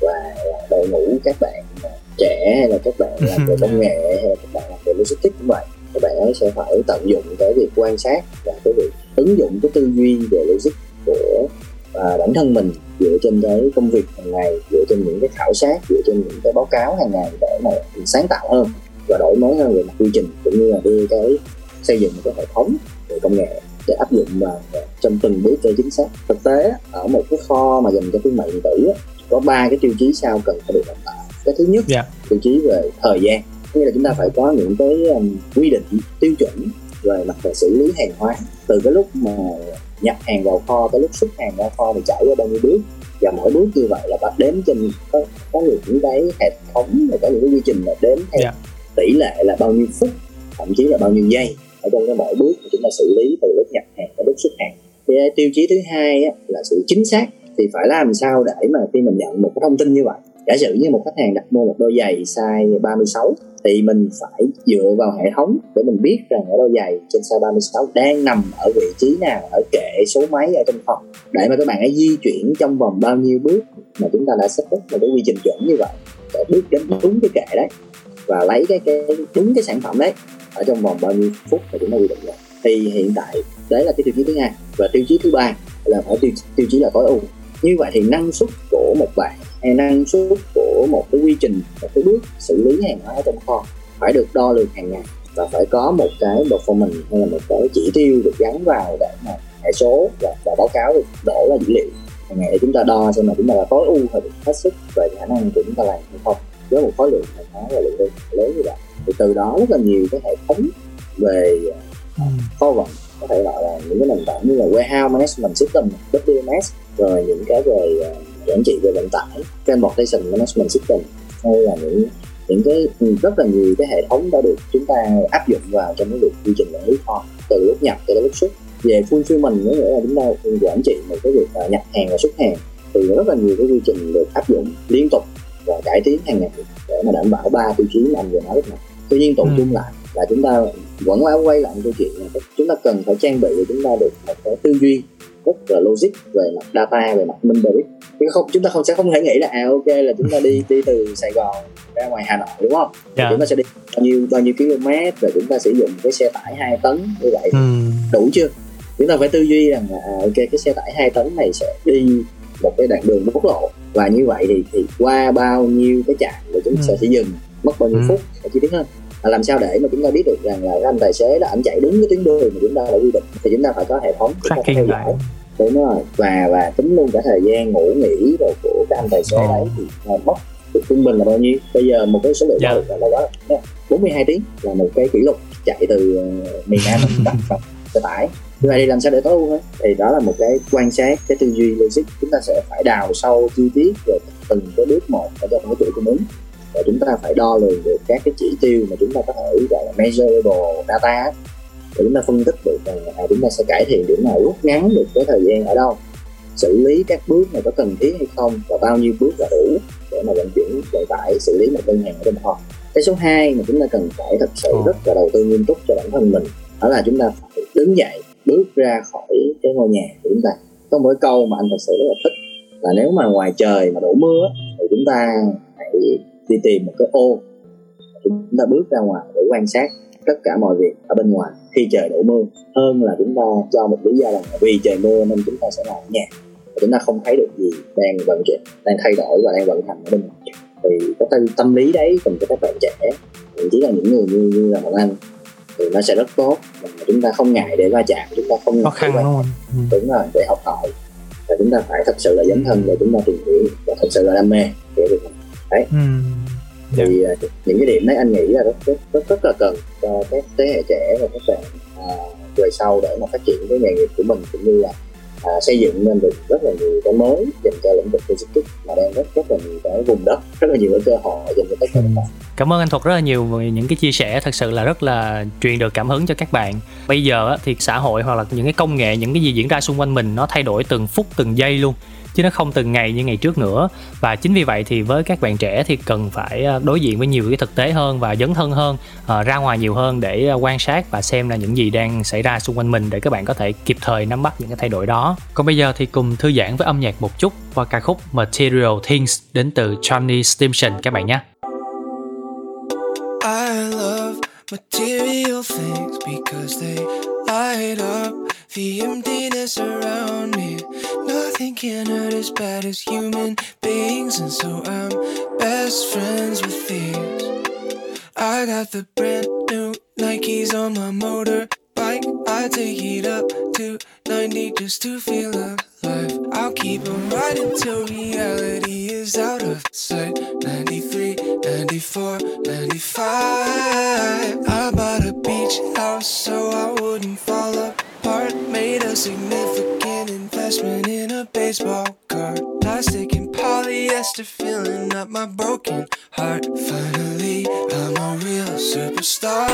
và đội ngũ các bạn à, trẻ hay là các bạn làm về công nghệ hay là các bạn làm về logistics cũng vậy các bạn ấy sẽ phải tận dụng cái việc quan sát và cái việc ứng dụng cái tư duy về logic của à, bản thân mình dựa trên cái công việc hàng ngày dựa trên những cái khảo sát dựa trên những cái báo cáo hàng ngày để mà sáng tạo hơn và đổi mới hơn về mặt quy trình cũng như là đưa cái xây dựng một cái hệ thống về công nghệ để áp dụng vào trong từng bước cho chính xác. Thực tế ở một cái kho mà dành cho thương mại điện tử có ba cái tiêu chí sau cần phải được đảm bảo cái thứ nhất Dạ. tiêu chí về thời gian. Nghĩa là chúng ta phải có những cái um, quy định tiêu chuẩn về mặt về xử lý hàng hóa. Từ cái lúc mà nhập hàng vào kho tới lúc xuất hàng ra kho thì trải qua bao nhiêu bước. Và mỗi bước như vậy là bắt đếm trên có có những cái hệ thống và có những cái quy trình là đếm theo Dạ. tỷ lệ là bao nhiêu phút thậm chí là bao nhiêu giây ở trong cái mỗi bước mà chúng ta xử lý từ lúc nhập hàng tới lúc xuất hàng. Thì à, tiêu chí thứ hai á, là sự chính xác. Thì phải làm sao để mà khi mình nhận một cái thông tin như vậy giả sử như một khách hàng đặt mua một đôi giày size 36 thì mình phải dựa vào hệ thống để mình biết rằng ở đôi giày trên size 36 đang nằm ở vị trí nào ở kệ số mấy ở trong phòng. Để mà các bạn ấy di chuyển trong vòng bao nhiêu bước mà chúng ta đã xác định một cái quy trình chuẩn như vậy để bước đến đúng cái kệ đấy và lấy cái, cái đúng cái sản phẩm đấy ở trong vòng bao nhiêu phút là chúng ta quy định rồi. Thì hiện tại đấy là cái tiêu chí thứ hai. Và tiêu chí thứ ba là phải tiêu, tiêu chí là tối ưu. Như vậy thì năng suất của một bạn hay năng suất của một cái quy trình một cái bước xử lý hàng hóa ở trong kho phải được đo lường hàng ngày. Và phải có một cái performance hay là một cái chỉ tiêu được gắn vào để mà hệ số và, và báo cáo được đổ ra dữ liệu hàng ngày để chúng ta đo xem là chúng ta là tối ưu hay hết sức về khả năng của chúng ta làm hay không với một khối lượng hàng hóa và lượng đơn lớn như vậy. Thì từ đó rất là nhiều cái hệ thống về kho vận có thể gọi là những cái nền tảng như là warehouse management system WMS rồi những cái về uh, quản trị về vận tải transportation management system hay là những những cái ừ, rất là nhiều cái hệ thống đã được chúng ta áp dụng vào trong cái việc quy trình quản lý kho từ lúc nhập cho đến lúc xuất. Về fulfillment có nghĩa là chúng ta quản trị một cái việc uh, nhập hàng và xuất hàng. Thì rất là nhiều cái quy trình được áp dụng liên tục và cải tiến hàng ngày để mà đảm bảo ba tiêu chí mà anh vừa nói lúc này tuy nhiên tụ Ừ. chung lại là chúng ta vẫn quay quay lại câu chuyện là chúng ta cần phải trang bị để chúng ta được một cái tư duy rất là logic về mặt data về mặt numeric chứ không chúng ta không sẽ không thể nghĩ là à ok là chúng ta đi đi từ Sài Gòn ra ngoài Hà Nội đúng không Dạ. chúng ta sẽ đi bao nhiêu bao nhiêu km và chúng ta sử dụng cái xe tải 2 tấn như vậy Ừ. đủ chưa chúng ta phải tư duy rằng là à, ok cái xe tải 2 tấn này sẽ đi một cái đoạn đường quốc lộ và như vậy thì thì qua bao nhiêu cái trạm rồi chúng ta Ừ. sẽ dừng mất bao nhiêu Ừ. phút và chi tiết hơn là làm sao để mà chúng ta biết được rằng là cái anh tài xế là anh chạy đúng cái tuyến đường mà chúng ta đã quy định thì chúng ta phải có hệ thống phải theo tracking dõi lại đúng rồi và và tính luôn cả thời gian ngủ nghỉ rồi của cái anh tài xế Ồ. đấy thì mất trung bình là bao nhiêu bây giờ một cái số liệu Dạ. yeah. là quá là 42 tiếng là một cái kỷ lục chạy từ ờ, miền Nam đến Bắc xe tải như vậy thì làm sao để tối ưu hơn? Thì đó là một cái quan sát cái tư duy logic. Chúng ta sẽ phải đào sâu chi tiết về từng cái bước một ở trong cái chuỗi cung ứng. Và chúng ta phải đo lường được các cái chỉ tiêu mà chúng ta có thể gọi là measurable data để chúng ta phân tích được rằng à, chúng ta sẽ cải thiện điểm nào rút ngắn được cái thời gian ở đâu. Xử lý các bước này có cần thiết hay không và bao nhiêu bước là đủ để mà vận chuyển vận tải xử lý một đơn hàng ở trong kho cái số 2 mà chúng ta cần phải thật sự Ồ. rất là đầu tư nghiêm túc cho bản thân mình đó là chúng ta phải đứng dậy bước ra khỏi cái ngôi nhà của chúng ta. Có một câu mà anh thật sự rất là thích là nếu mà ngoài trời mà đổ mưa thì chúng ta hãy đi tìm một cái ô. Chúng ta bước ra ngoài để quan sát tất cả mọi việc ở bên ngoài khi trời đổ mưa hơn là chúng ta cho một lý do là vì trời mưa nên chúng ta sẽ làm ở nhà. Và chúng ta không thấy được gì đang vận chuyển đang thay đổi và đang vận hành ở bên ngoài. Thì cái tâm, tâm lý đấy cần cho các bạn trẻ thậm chí là những người như như là bọn anh thì nó sẽ rất tốt và chúng ta không ngại để va chạm chúng ta không khó khăn để đúng không Ừ. đúng rồi để học hỏi và chúng ta phải thật sự là dấn thân để chúng ta tìm hiểu và thật sự là đam mê cái việc này Ừ. Dạ. thì à, những cái điểm đấy anh nghĩ là rất rất rất, rất là cần cho các thế hệ trẻ và các bạn à, về sau để mà phát triển cái nghề nghiệp của mình cũng như là à, xây dựng nên được rất là nhiều cái mới dành cho lĩnh vực logistics mà đang rất rất là nhiều cái vùng đất rất là nhiều cái cơ hội dành cho tất cả các bạn. Cảm ơn anh Thuật rất là nhiều về những cái chia sẻ thật sự là rất là truyền được cảm hứng cho các bạn. Bây giờ thì xã hội hoặc là những cái công nghệ, những cái gì diễn ra xung quanh mình nó thay đổi từng phút từng giây luôn chứ nó không từng ngày như ngày trước nữa. Và chính vì vậy thì với các bạn trẻ thì cần phải à, đối diện với nhiều cái thực tế hơn và dấn thân hơn à, ra ngoài nhiều hơn để à, quan sát và xem là những gì đang xảy ra xung quanh mình để các bạn có thể kịp thời nắm bắt những cái thay đổi đó. Còn bây giờ thì cùng thư giãn với âm nhạc một chút qua ca khúc Material Things đến từ Johnny Stimson các bạn nhé. I love material things because they light up the emptiness around me. Nothing can hurt as bad as human beings, and so I'm best friends with these. I got the brand new Nikes on my motorbike. I take it up to 90 just to feel alive. I'll keep on right until reality is out of sight. 93, 94, 95. I bought a beach house so I wouldn't fall apart. Made a significant investment in a baseball card. Plastic and polyester filling up my broken heart. Finally, I'm a real superstar.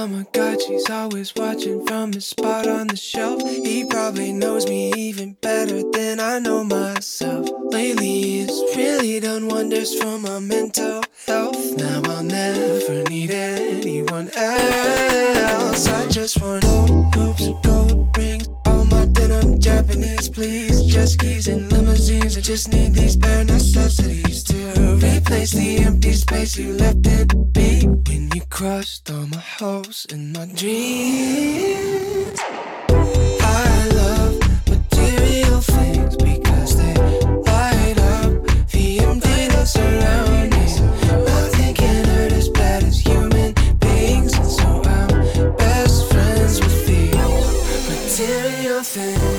Tamagotchi's always watching from his spot on the shelf. He probably knows me even better than I know myself. Lately, it's really done wonders for my mental health. Now I'll never need anyone else. I just want gold hoops, gold rings, all my denim Japanese, please. Jet skis and limousines. I just need these bare necessities to replace the empty space you left in me when crushed all my hopes in my dreams. I love material things because they light up the emptiness around me. Nothing can hurt as bad as human beings, and so I'm best friends with these material things.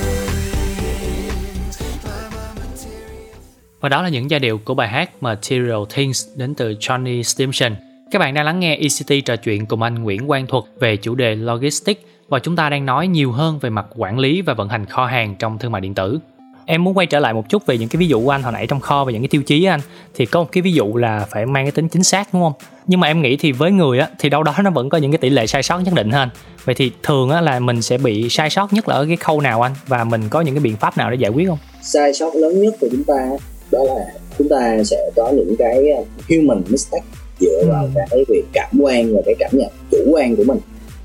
Và đó là những giai điệu của bài hát Material Things đến từ Johnny Stimson. Các bạn đang lắng nghe ECT trò chuyện cùng anh Nguyễn Quang Thuật về chủ đề Logistics và chúng ta đang nói nhiều hơn về mặt quản lý và vận hành kho hàng trong thương mại điện tử. Em muốn quay trở lại một chút về những cái ví dụ của anh hồi nãy trong kho và những cái tiêu chí anh thì có một cái ví dụ là phải mang cái tính chính xác đúng không? Nhưng mà em nghĩ thì với người á thì đâu đó nó vẫn có những cái tỷ lệ sai sót nhất định ha anh. Vậy thì thường á là mình sẽ bị sai sót nhất là ở cái khâu nào anh và mình có những cái biện pháp nào để giải quyết không? sai sót lớn nhất của chúng ta đó là chúng ta sẽ có những cái uh, human mistake dựa vào Ừ. cái việc cảm quan và cái cảm nhận chủ quan của mình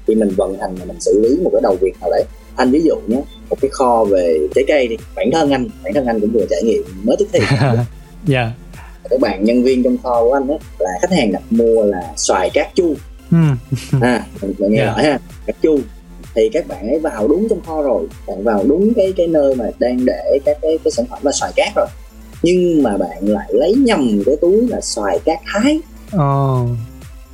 khi mình vận hành và mình xử lý một cái đầu việc nào đấy anh ví dụ nhé một cái kho về trái cây đi bản thân anh bản thân anh cũng vừa trải nghiệm mới tức thì Dạ. các bạn nhân viên trong kho của anh đó là khách hàng đặt mua là xoài cát chu Ừ. à mình nghe Dạ. rõ ha cát chu thì các bạn ấy vào đúng trong kho rồi bạn vào đúng cái cái nơi mà đang để các cái cái sản phẩm là xoài cát rồi nhưng mà bạn lại lấy nhầm cái túi là xoài cát thái Ồ.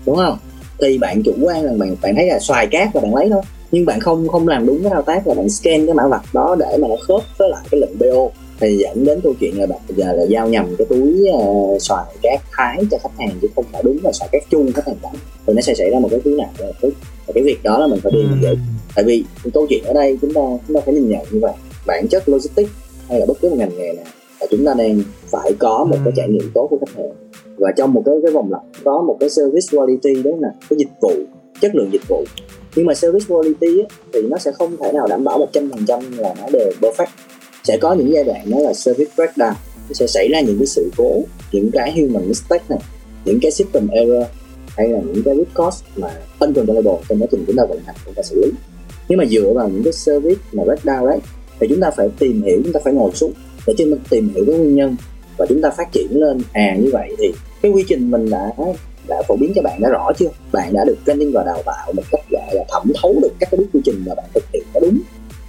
đúng không? Thì bạn chủ quan là bạn bạn thấy là xoài cát là bạn lấy thôi. Nhưng bạn không không làm đúng cái thao tác là bạn scan cái mã vạch đó để mà nó khớp với lại cái lệnh BO thì dẫn đến câu chuyện là bạn giờ là giao nhầm cái túi uh, xoài cát thái cho khách hàng chứ không phải đúng là xoài cát chung khách hàng đặt thì nó sẽ xảy ra một cái thứ nào đó tức và cái việc đó là mình phải đi mình giải tại vì câu chuyện ở đây chúng ta chúng ta phải nhìn nhận như vậy. Bản chất logistics hay là bất cứ một ngành nghề nào là chúng ta đang phải có một cái trải nghiệm tốt của khách hàng và trong một cái cái vòng lặp có một cái service quality đó là cái dịch vụ chất lượng dịch vụ. Nhưng mà service quality ấy, thì nó sẽ không thể nào đảm bảo 100% là nó đều perfect. Sẽ có những giai đoạn đó là service breakdown. Nó sẽ xảy ra những cái sự cố những cái human mistake này những cái system error hay là những cái root cause mà uncontrollable trong quá trình chúng ta vận hành chúng ta xử lý. Nhưng mà dựa vào những cái service mà breakdown đấy thì chúng ta phải tìm hiểu chúng ta phải ngồi xuống để chúng ta tìm hiểu cái nguyên nhân và chúng ta phát triển lên à như vậy thì cái quy trình mình đã đã phổ biến cho bạn đã rõ chưa bạn đã được training và đào tạo một cách gọi là thẩm thấu được các cái bước quy trình mà bạn thực hiện có đúng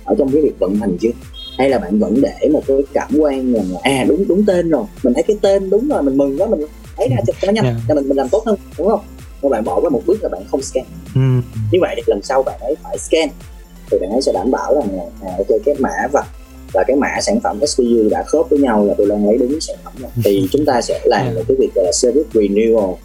ở trong cái việc vận hành chưa hay là bạn vẫn để một cái cảm quan là à đúng đúng tên rồi mình thấy cái tên đúng rồi mình mừng quá mình thấy ra cho nó nhanh Yeah. cho mình mình làm tốt hơn đúng không mà bạn bỏ qua một bước là bạn không scan Ừ. như vậy thì lần sau bạn ấy phải scan thì bạn ấy sẽ đảm bảo rằng là à, ok cái mã vạch và cái mã sản phẩm SKU đã khớp với nhau là tôi đang lấy đúng sản phẩm thì chúng ta sẽ làm một cái việc gọi là service renewal.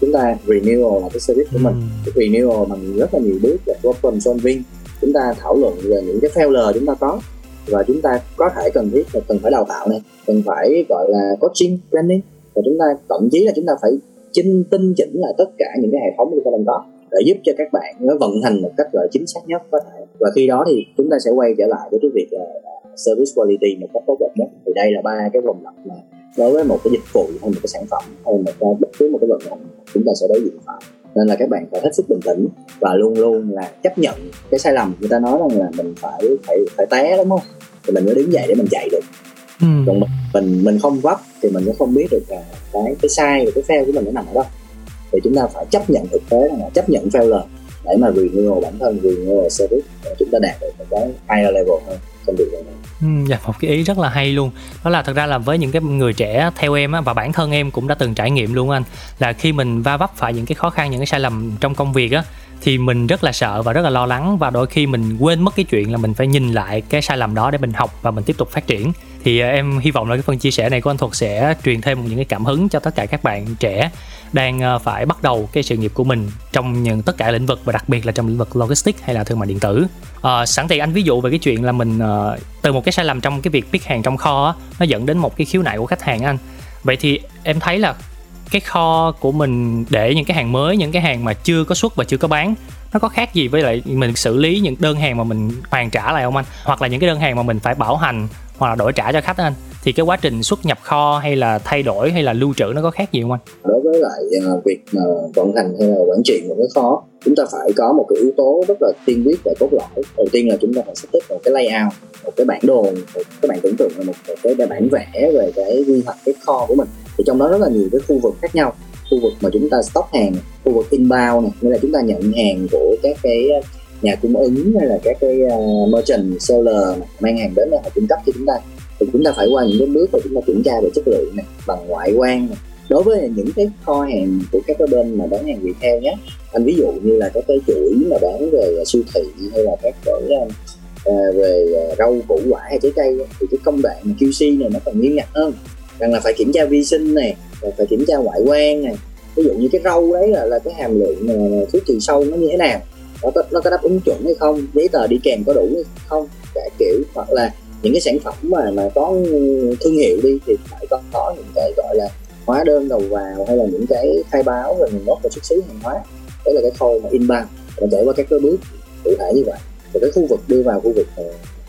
Chúng ta renewal là cái service của mình. Ừ. cái renewal bằng rất là nhiều bước là problem solving. Chúng ta thảo luận về những cái failure chúng ta có. Và chúng ta có thể cần thiết là cần phải đào tạo này cần phải gọi là coaching training. Và chúng ta thậm chí là chúng ta phải chinh tinh chỉnh lại tất cả những cái hệ thống chúng ta đang có để giúp cho các bạn nó vận hành một cách gọi chính xác nhất có thể. Và khi đó thì chúng ta sẽ quay trở lại với cái việc là service quality một cách tốt đẹp nhất. Thì đây là ba cái vòng lặp mà đối với một cái dịch vụ hay một cái sản phẩm hay một cái bất cứ một cái vận hành chúng ta sẽ đối diện phải. Nên là các bạn phải hết sức bình tĩnh và luôn luôn là chấp nhận cái sai lầm. Người ta nói rằng là mình phải phải phải té đúng không? Thì mình mới đứng dậy để mình chạy được. Ừ. còn mình mình mình không vấp thì mình sẽ không biết được là cái cái sai và cái fail của mình nó nằm ở đâu. Thì chúng ta phải chấp nhận thực tế là chấp nhận failure để mà renewal bản thân renewal service để chúng ta đạt được một cái higher level hơn trong việc này Ừ, dạ một cái ý rất là hay luôn. Đó là thật ra là với những cái người trẻ theo em á, và bản thân em cũng đã từng trải nghiệm luôn anh. Là khi mình va vấp phải những cái khó khăn những cái sai lầm trong công việc á thì mình rất là sợ và rất là lo lắng. Và đôi khi mình quên mất cái chuyện là mình phải nhìn lại cái sai lầm đó để mình học và mình tiếp tục phát triển. Thì ờ, em hy vọng là cái phần chia sẻ này của anh Thuật sẽ truyền thêm những cái cảm hứng cho tất cả các bạn trẻ đang ờ, phải bắt đầu cái sự nghiệp của mình trong những tất cả lĩnh vực và đặc biệt là trong lĩnh vực logistics hay là thương mại điện tử. À, sẵn thì anh ví dụ về cái chuyện là mình à, từ một cái sai lầm trong cái việc pick hàng trong kho á, nó dẫn đến một cái khiếu nại của khách hàng anh. Vậy thì em thấy là cái kho của mình để những cái hàng mới những cái hàng mà chưa có xuất và chưa có bán nó có khác gì với lại mình xử lý những đơn hàng mà mình hoàn trả lại không anh? Hoặc là những cái đơn hàng mà mình phải bảo hành hoặc là đổi trả cho khách anh. Thì cái quá trình xuất nhập kho hay là thay đổi hay là lưu trữ nó có khác gì không anh? Đối với lại à, việc mà vận hành hay là quản trị một cái kho chúng ta phải có một cái yếu tố rất là tiên quyết và cốt lõi. Đầu tiên là chúng ta phải sắp xếp một cái layout một cái bản đồ một, các bạn tưởng tượng là một, một cái bản vẽ về cái quy hoạch cái kho của mình. Thì trong đó rất là nhiều cái khu vực khác nhau. Khu vực mà chúng ta stock hàng khu vực inbound này nghĩa là chúng ta nhận hàng của các cái nhà cung ứng hay là các cái uh, merchant seller này, mang hàng đến để họ cung cấp cho chúng ta thì chúng ta phải qua những cái bước mà chúng ta kiểm tra về chất lượng này bằng ngoại quan này. Đối với những cái kho hàng của các cái bên mà bán hàng retail nhé anh ví dụ như là các cái chuỗi mà bán về siêu thị hay là các cái uh, về rau củ quả hay trái cây thì cái công đoạn mà QC này nó còn nghiêm ngặt hơn. Rằng là phải kiểm tra vi sinh này rồi phải kiểm tra ngoại quan này. Ví dụ như cái rau đấy là, là cái hàm lượng thuốc trừ sâu nó như thế nào nó có, nó có đáp ứng chuẩn hay không? Giấy tờ đi kèm có đủ hay không? Cả kiểu hoặc là những cái sản phẩm mà mà có thương hiệu đi thì phải có có những cái gọi là hóa đơn đầu vào hay là những cái khai báo về nguồn gốc và xuất xứ hàng hóa. Đấy là cái khâu mà inbound mình trải qua các cái bước cụ thể như vậy. Rồi cái khu vực đưa vào khu vực ờ,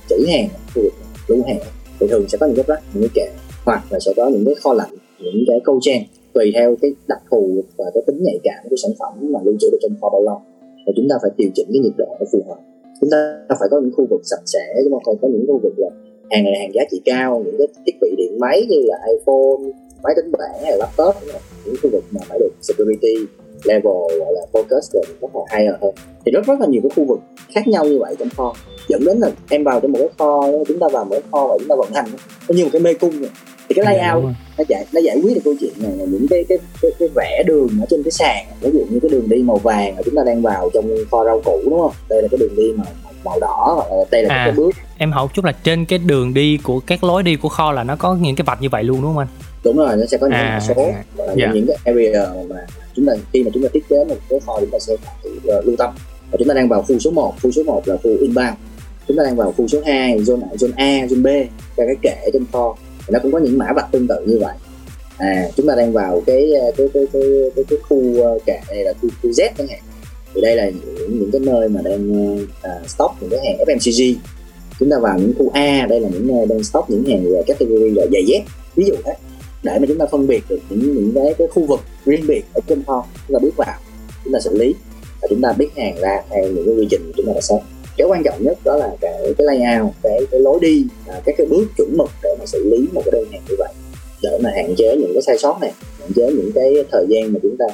chỉ trữ hàng khu vực lưu hàng thì thường sẽ có những cái rắc những cái kệ hoặc là sẽ có những cái kho lạnh những cái câu trang tùy theo cái đặc thù và cái tính nhạy cảm của sản phẩm mà lưu trữ được trong kho bao lâu và chúng ta phải điều chỉnh cái nhiệt độ nó phù hợp. Chúng ta phải có những khu vực sạch sẽ chứ không? Có những khu vực là hàng này là hàng giá trị cao, những cái thiết bị điện máy như là iphone, máy tính bảng hay là laptop những khu vực mà phải được security level gọi là focus về rất là higher hơn. Thì rất rất là nhiều cái khu vực khác nhau như vậy trong kho. Dẫn đến là em vào trong một cái kho chúng ta vào một cái kho và chúng ta vận hành. Nó như một cái mê cung vậy thì cái đúng layout rồi. nó giải nó giải quyết được câu chuyện này là những cái cái cái, cái vẽ đường ở trên cái sàn. Ví dụ như cái đường đi màu vàng mà chúng ta đang vào trong kho rau củ đúng không? Đây là cái đường đi màu màu đỏ hoặc là đây là À. cái bước. em hỏi chút là trên cái đường đi của các lối đi của kho là nó có những cái vạch như vậy luôn đúng không anh? Đúng rồi nó sẽ có những À, số à, và dạ. những cái area mà chúng ta khi mà chúng ta thiết kế một cái kho chúng ta sẽ phải uh, lưu tâm. Và chúng ta đang vào khu số 1 khu số 1 là khu inbound. Chúng ta đang vào khu số 2 zone zone A zone B và cái kệ trong kho. Thì nó cũng có những mã vạch tương tự như vậy. À chúng ta đang vào cái ờ, cái cái cái cái, cái khu ờ, kệ này là khu, khu Z chẳng hạn. Thì đây là những, những cái nơi mà đang uh, stock những cái hàng FMCG chúng ta vào những khu A đây là những nơi đang stock những hàng category là giày dép. Ví dụ thế để mà chúng ta phân biệt được những những cái, cái khu vực riêng biệt ở trên kho chúng ta bước vào chúng ta xử lý và chúng ta biết hàng ra theo những cái quy trình chúng ta đã xét cái quan trọng nhất đó là cái cái layout cái cái lối đi à, các cái bước chuẩn mực để mà xử lý một cái đơn hàng như vậy. Để mà hạn chế những cái sai sót này hạn chế những cái thời gian mà chúng ta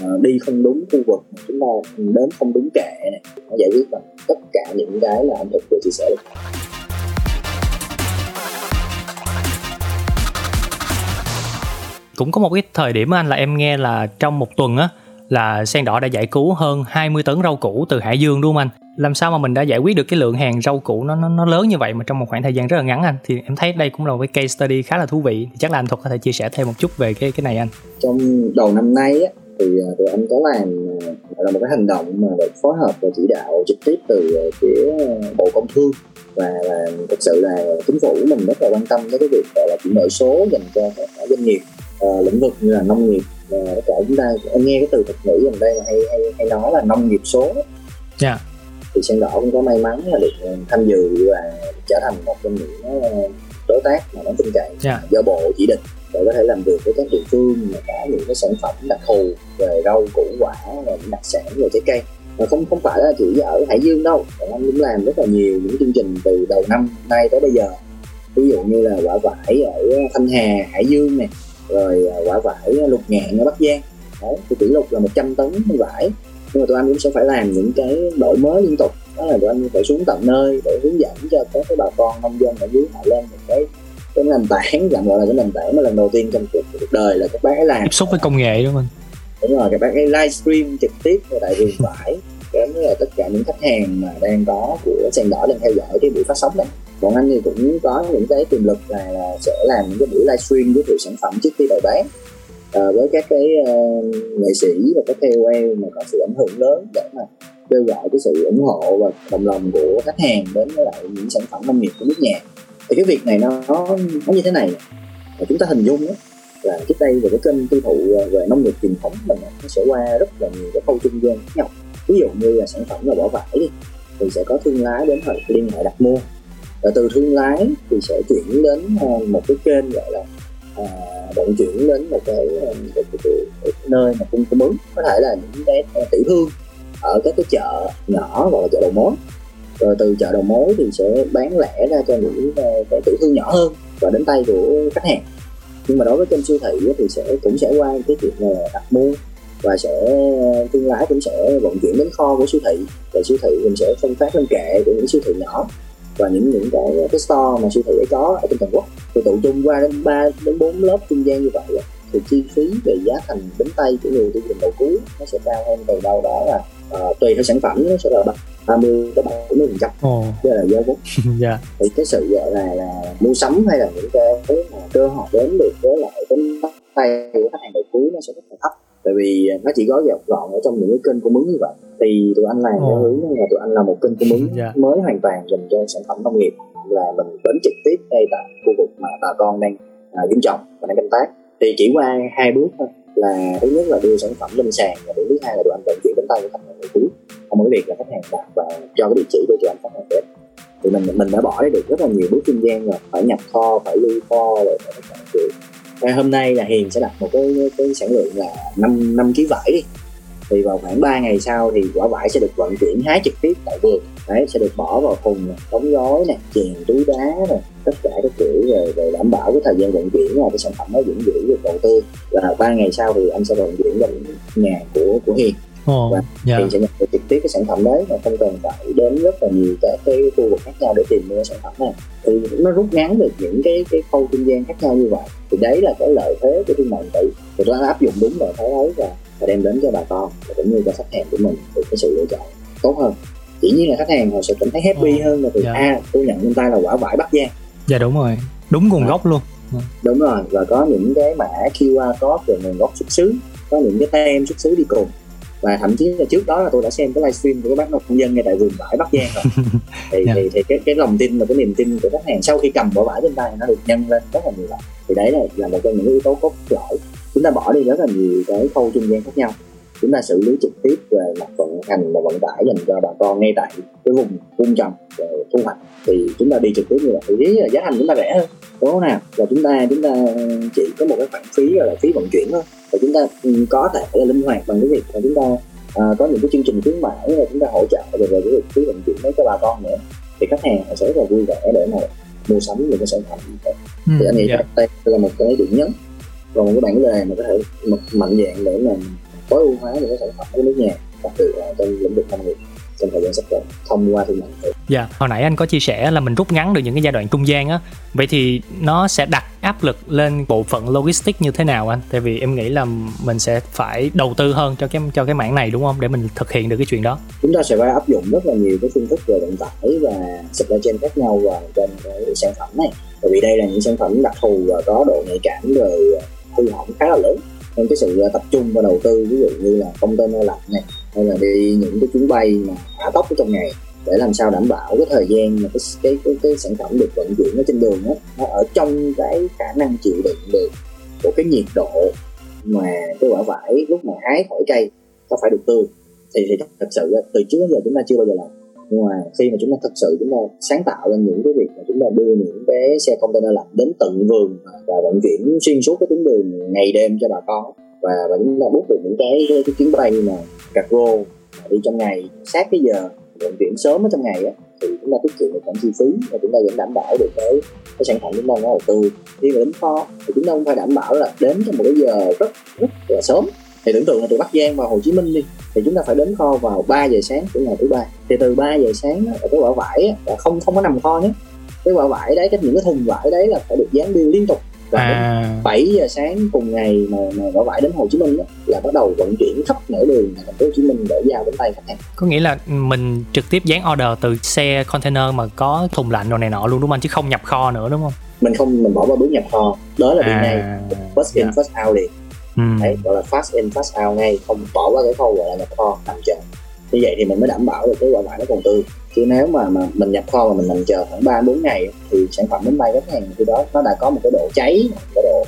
à, đi không đúng khu vực chúng ta đến không đúng kệ này. Nó giải quyết bằng tất cả những cái là anh thực vừa chia sẻ được. Cũng có một cái thời điểm anh là em nghe là trong một tuần á là sen đỏ đã giải cứu hơn 20 tấn rau củ từ Hải Dương đúng không anh? Làm sao mà mình đã giải quyết được cái lượng hàng rau củ nó nó, nó lớn như vậy mà trong một khoảng thời gian rất là ngắn anh? Thì em thấy đây cũng là một cái case study khá là thú vị. Thì chắc là anh Thuật có thể chia sẻ thêm một chút về cái cái này anh. trong đầu năm nay á, thì à, tụi anh có làm là một cái hành động mà được phối hợp và chỉ đạo trực tiếp từ à, phía bộ công thương và là thực sự là chính phủ mình rất là quan tâm tới cái việc gọi là chuyển đổi số dành cho các doanh nghiệp ờ, lĩnh vực như là nông nghiệp và tất cả chúng ta em nghe cái từ thuật ngữ gần đây là hay hay hay nói là nông nghiệp số Dạ. thì sen đỏ cũng có may mắn là được ờ, tham dự và trở thành một trong những ờ, đối tác mà nó tin cậy Dạ. do bộ chỉ định để có thể làm việc với các địa phương mà có những cái sản phẩm đặc thù về rau củ quả và những đặc sản về trái cây mà không không phải là chỉ ở Hải Dương đâu bọn anh cũng làm rất là nhiều những chương trình từ đầu năm nay tới bây giờ ví dụ như là quả vải ở Thanh Hà Hải Dương này rồi à, quả vải lục ngạn ở Bắc Giang. Đấy thì kỷ lục là 100 tấn vải. Nhưng mà tụi anh cũng sẽ phải làm những cái đổi mới liên tục. Đó là tụi anh phải xuống tận nơi để hướng dẫn cho các cái bà con nông dân ở dưới họ lên một cái cái nền tảng tạm gọi là cái nền tảng mà lần đầu tiên trong cuộc, cuộc đời là các bác ấy làm. Tiếp xúc với công nghệ đúng không đúng rồi các bác ấy livestream trực tiếp ở tại vườn vải. Đến với tất cả những khách hàng mà đang có của sen đỏ đang theo dõi cái buổi phát sóng này bọn anh thì cũng có những cái tiềm lực là, là sẽ làm những cái buổi livestream giới thiệu sản phẩm trước khi bày bán. À, với các cái uh, nghệ sĩ và các KOL mà có sự ảnh hưởng lớn để mà kêu gọi cái sự ủng hộ và đồng lòng của khách hàng đến với lại những sản phẩm nông nghiệp của nước nhà. Thì cái việc này nó nó, như thế này. Và chúng ta hình dung đó, là trước đây về cái kênh tiêu thụ ờ, về nông nghiệp truyền thống mình nó sẽ qua rất là nhiều cái khâu trung gian khác nhau. Ví dụ như là sản phẩm là bỏ vải đi thì sẽ có thương lái đến họ liên hệ đặt mua và từ thương lái thì sẽ chuyển đến ờ, một cái kênh gọi là à, vận chuyển đến một cái, ờ, cái, cái, cái, cái nơi mà cung cung ứng. Có thể là những cái tiểu thương ở các cái chợ nhỏ hoặc là chợ đầu mối. Rồi từ chợ đầu mối thì sẽ bán lẻ ra cho những cái tiểu thương nhỏ hơn và đến tay của khách hàng. Nhưng mà đối với kênh siêu thị thì sẽ cũng sẽ qua cái chuyện là đặt mua và sẽ thương lái cũng sẽ vận chuyển đến kho của siêu thị. Và siêu thị cũng sẽ phân phát lên kệ của những siêu thị nhỏ và những những cái cái store mà siêu thị ấy có ở trên toàn quốc. Thì tụ chung qua đến 3 đến 4 lớp trung gian như vậy thì chi phí về giá thành đến tay của người tiêu dùng đầu cuối nó sẽ cao hơn từ đâu đó là ờ, tùy theo sản phẩm nó sẽ là 30 tới 40 phần trăm. Đó là giá vốn. Dạ. thì cái sự gọi là là mua sắm hay là những cái mà cơ hội đến được với lại cái tay của khách hàng đầu cuối nó sẽ rất là thấp tại vì nó chỉ gói gọn gọn ở trong những cái kênh cung ứng như vậy. Thì tụi anh làm theo hướng là tụi anh là một kênh cung ứng Dạ. mới hoàn toàn dành cho sản phẩm nông nghiệp. Là mình đến trực tiếp ngay tại khu vực mà bà con đang à, trồng và đang canh tác. Thì chỉ qua hai bước thôi. Là thứ nhất là đưa sản phẩm lên sàn và thứ hai là tụi anh vận chuyển đến tay của khách hàng đầu cuối không có việc là khách hàng đặt và cho cái địa chỉ để tụi anh phát hàng đến. Thì mình mình đã bỏ đi được rất là nhiều bước trung gian rồi phải nhập kho phải lưu kho rồi phải và hôm nay là hiền sẽ đặt một cái cái sản lượng là 5 năm kg vải đi. Thì vào khoảng 3 ngày sau thì quả vải sẽ được vận chuyển hái trực tiếp tại vườn. Đấy sẽ được bỏ vào thùng đóng gói này chèn túi đá này tất cả các kiểu về, về đảm bảo cái thời gian vận chuyển là cái sản phẩm nó vẫn giữ được đầu tư. Và ba ngày sau thì anh sẽ vận chuyển đến nhà của của hiền. Ồ, Và dạ. thì sẽ nhận được trực tiếp cái sản phẩm đấy mà không cần phải đến rất là nhiều các cái khu vực khác nhau để tìm mua sản phẩm này thì nó rút ngắn được những cái cái khâu trung gian khác nhau như vậy thì đấy là cái lợi thế của thương mại điện tử thì đã áp dụng đúng lợi thế ấy và, và đem đến cho bà con và cũng như cho khách hàng của mình được cái sự lựa chọn tốt hơn dĩ nhiên là khách hàng họ sẽ cảm thấy happy Ồ, hơn là từ dạ. a tôi nhận trên tay là quả vải bắc giang Dạ đúng rồi. Đúng nguồn À. gốc luôn. đúng rồi và có những cái mã QR code về nguồn gốc xuất xứ có những cái tem xuất xứ đi cùng và thậm chí là trước đó là tôi đã xem cái livestream của cái bác nông dân ngay tại vườn vải Bắc Giang rồi. Thì, Dạ. thì, thì cái cái lòng tin và cái niềm tin của khách hàng sau khi cầm quả vải trên tay nó được nhân lên rất là nhiều lần. Thì đấy là là một trong những yếu tố cốt lõi. Chúng ta bỏ đi rất là nhiều cái khâu trung gian khác nhau chúng ta xử lý trực tiếp về mặt vận hành và vận tải dành cho bà con ngay tại cái vùng vùng trồng và thu hoạch. Thì chúng ta đi trực tiếp như vậy thì là giá thành chúng ta rẻ hơn đúng không nào? Và chúng ta chúng ta chỉ có một cái khoản phí gọi là phí vận chuyển thôi. Và chúng ta ừ, có thể là linh hoạt bằng cái việc là chúng ta à, có những cái chương trình khuyến mãi và chúng ta hỗ trợ về về cái việc phí vận chuyển đấy cho bà con nữa. Thì khách hàng sẽ rất là vui vẻ để mà mua sắm những cái sản phẩm như thế Ừ, thì anh nghĩ dạ. đây là một cái điểm nhấn và một cái bản lề mà có thể mạnh dạng để mà tối ưu hóa những cái sản phẩm của nước nhà đặc biệt là trong lĩnh vực nông nghiệp trong thời gian sắp tới thông qua thương mại điện tử Dạ, hồi nãy anh có chia sẻ là mình rút ngắn được những cái giai đoạn trung gian á. Vậy thì nó sẽ đặt áp lực lên bộ phận logistics như thế nào anh? Tại vì em nghĩ là mình sẽ phải đầu tư hơn cho cái cho cái mảng này đúng không? Để mình thực hiện được cái chuyện đó. chúng ta sẽ phải áp dụng rất là nhiều cái phương thức về vận tải và supply chain khác nhau vào trong cái sản phẩm này bởi vì đây là những sản phẩm đặc thù và có độ nhạy cảm về hư hỏng khá là lớn nên cái sự à, tập trung và đầu tư ví dụ như là container lạnh này hay là đi những cái chuyến bay mà hỏa tốc ở trong ngày để làm sao đảm bảo cái thời gian mà cái cái cái, cái sản phẩm được vận chuyển ở trên đường đó, nó ở trong cái khả năng chịu đựng được của cái nhiệt độ mà cái quả vải lúc mà hái khỏi cây nó phải được tươi. Thì thì thật sự từ trước đến giờ chúng ta chưa bao giờ làm nhưng mà khi mà chúng ta thực sự chúng ta sáng tạo lên những cái việc mà chúng ta đưa những cái xe container lạnh đến tận vườn và vận chuyển xuyên suốt cái tuyến đường ngày đêm cho bà con và và chúng ta bút được những cái cái, cái chuyến bay mà cargo mà đi trong ngày sát cái giờ vận chuyển sớm ở trong ngày á thì chúng ta tiết kiệm được khoản chi phí và chúng ta vẫn đảm bảo được cái cái sản phẩm chúng ta nó là tươi khi mà đến kho thì chúng ta cũng phải đảm bảo là đến trong một cái giờ rất rất là sớm. Thì tưởng tượng là từ Bắc Giang vào Hồ Chí Minh đi thì chúng ta phải đến kho vào 3 giờ sáng của ngày thứ ba. Thì từ 3 giờ sáng á, cái quả vải là không không có nằm kho nhé. Cái quả vải đấy cái những cái thùng vải đấy là phải được dán bill liên tục. Và đến À, 7 giờ sáng cùng ngày mà, mà quả vải đến Hồ Chí Minh đó, là bắt đầu vận chuyển khắp nẻo đường thành phố Hồ Chí Minh để giao đến tay khách hàng. Có nghĩa là mình trực tiếp dán order từ xe container mà có thùng lạnh rồi này nọ luôn đúng không anh? Chứ không nhập kho nữa đúng không? mình không mình bỏ qua bước nhập kho. Đó là đi À, ngay. First in dạ. first out liền Ừ. đấy gọi là fast in fast out ngay không bỏ qua cái khâu gọi là nhập kho nằm chờ. Như vậy thì mình mới đảm bảo được cái quả vải nó còn tươi. Chứ nếu mà mà mình nhập kho mà mình nằm chờ khoảng ba bốn ngày thì sản phẩm đến tay khách hàng thì đó nó đã có một cái độ cháy một cái độ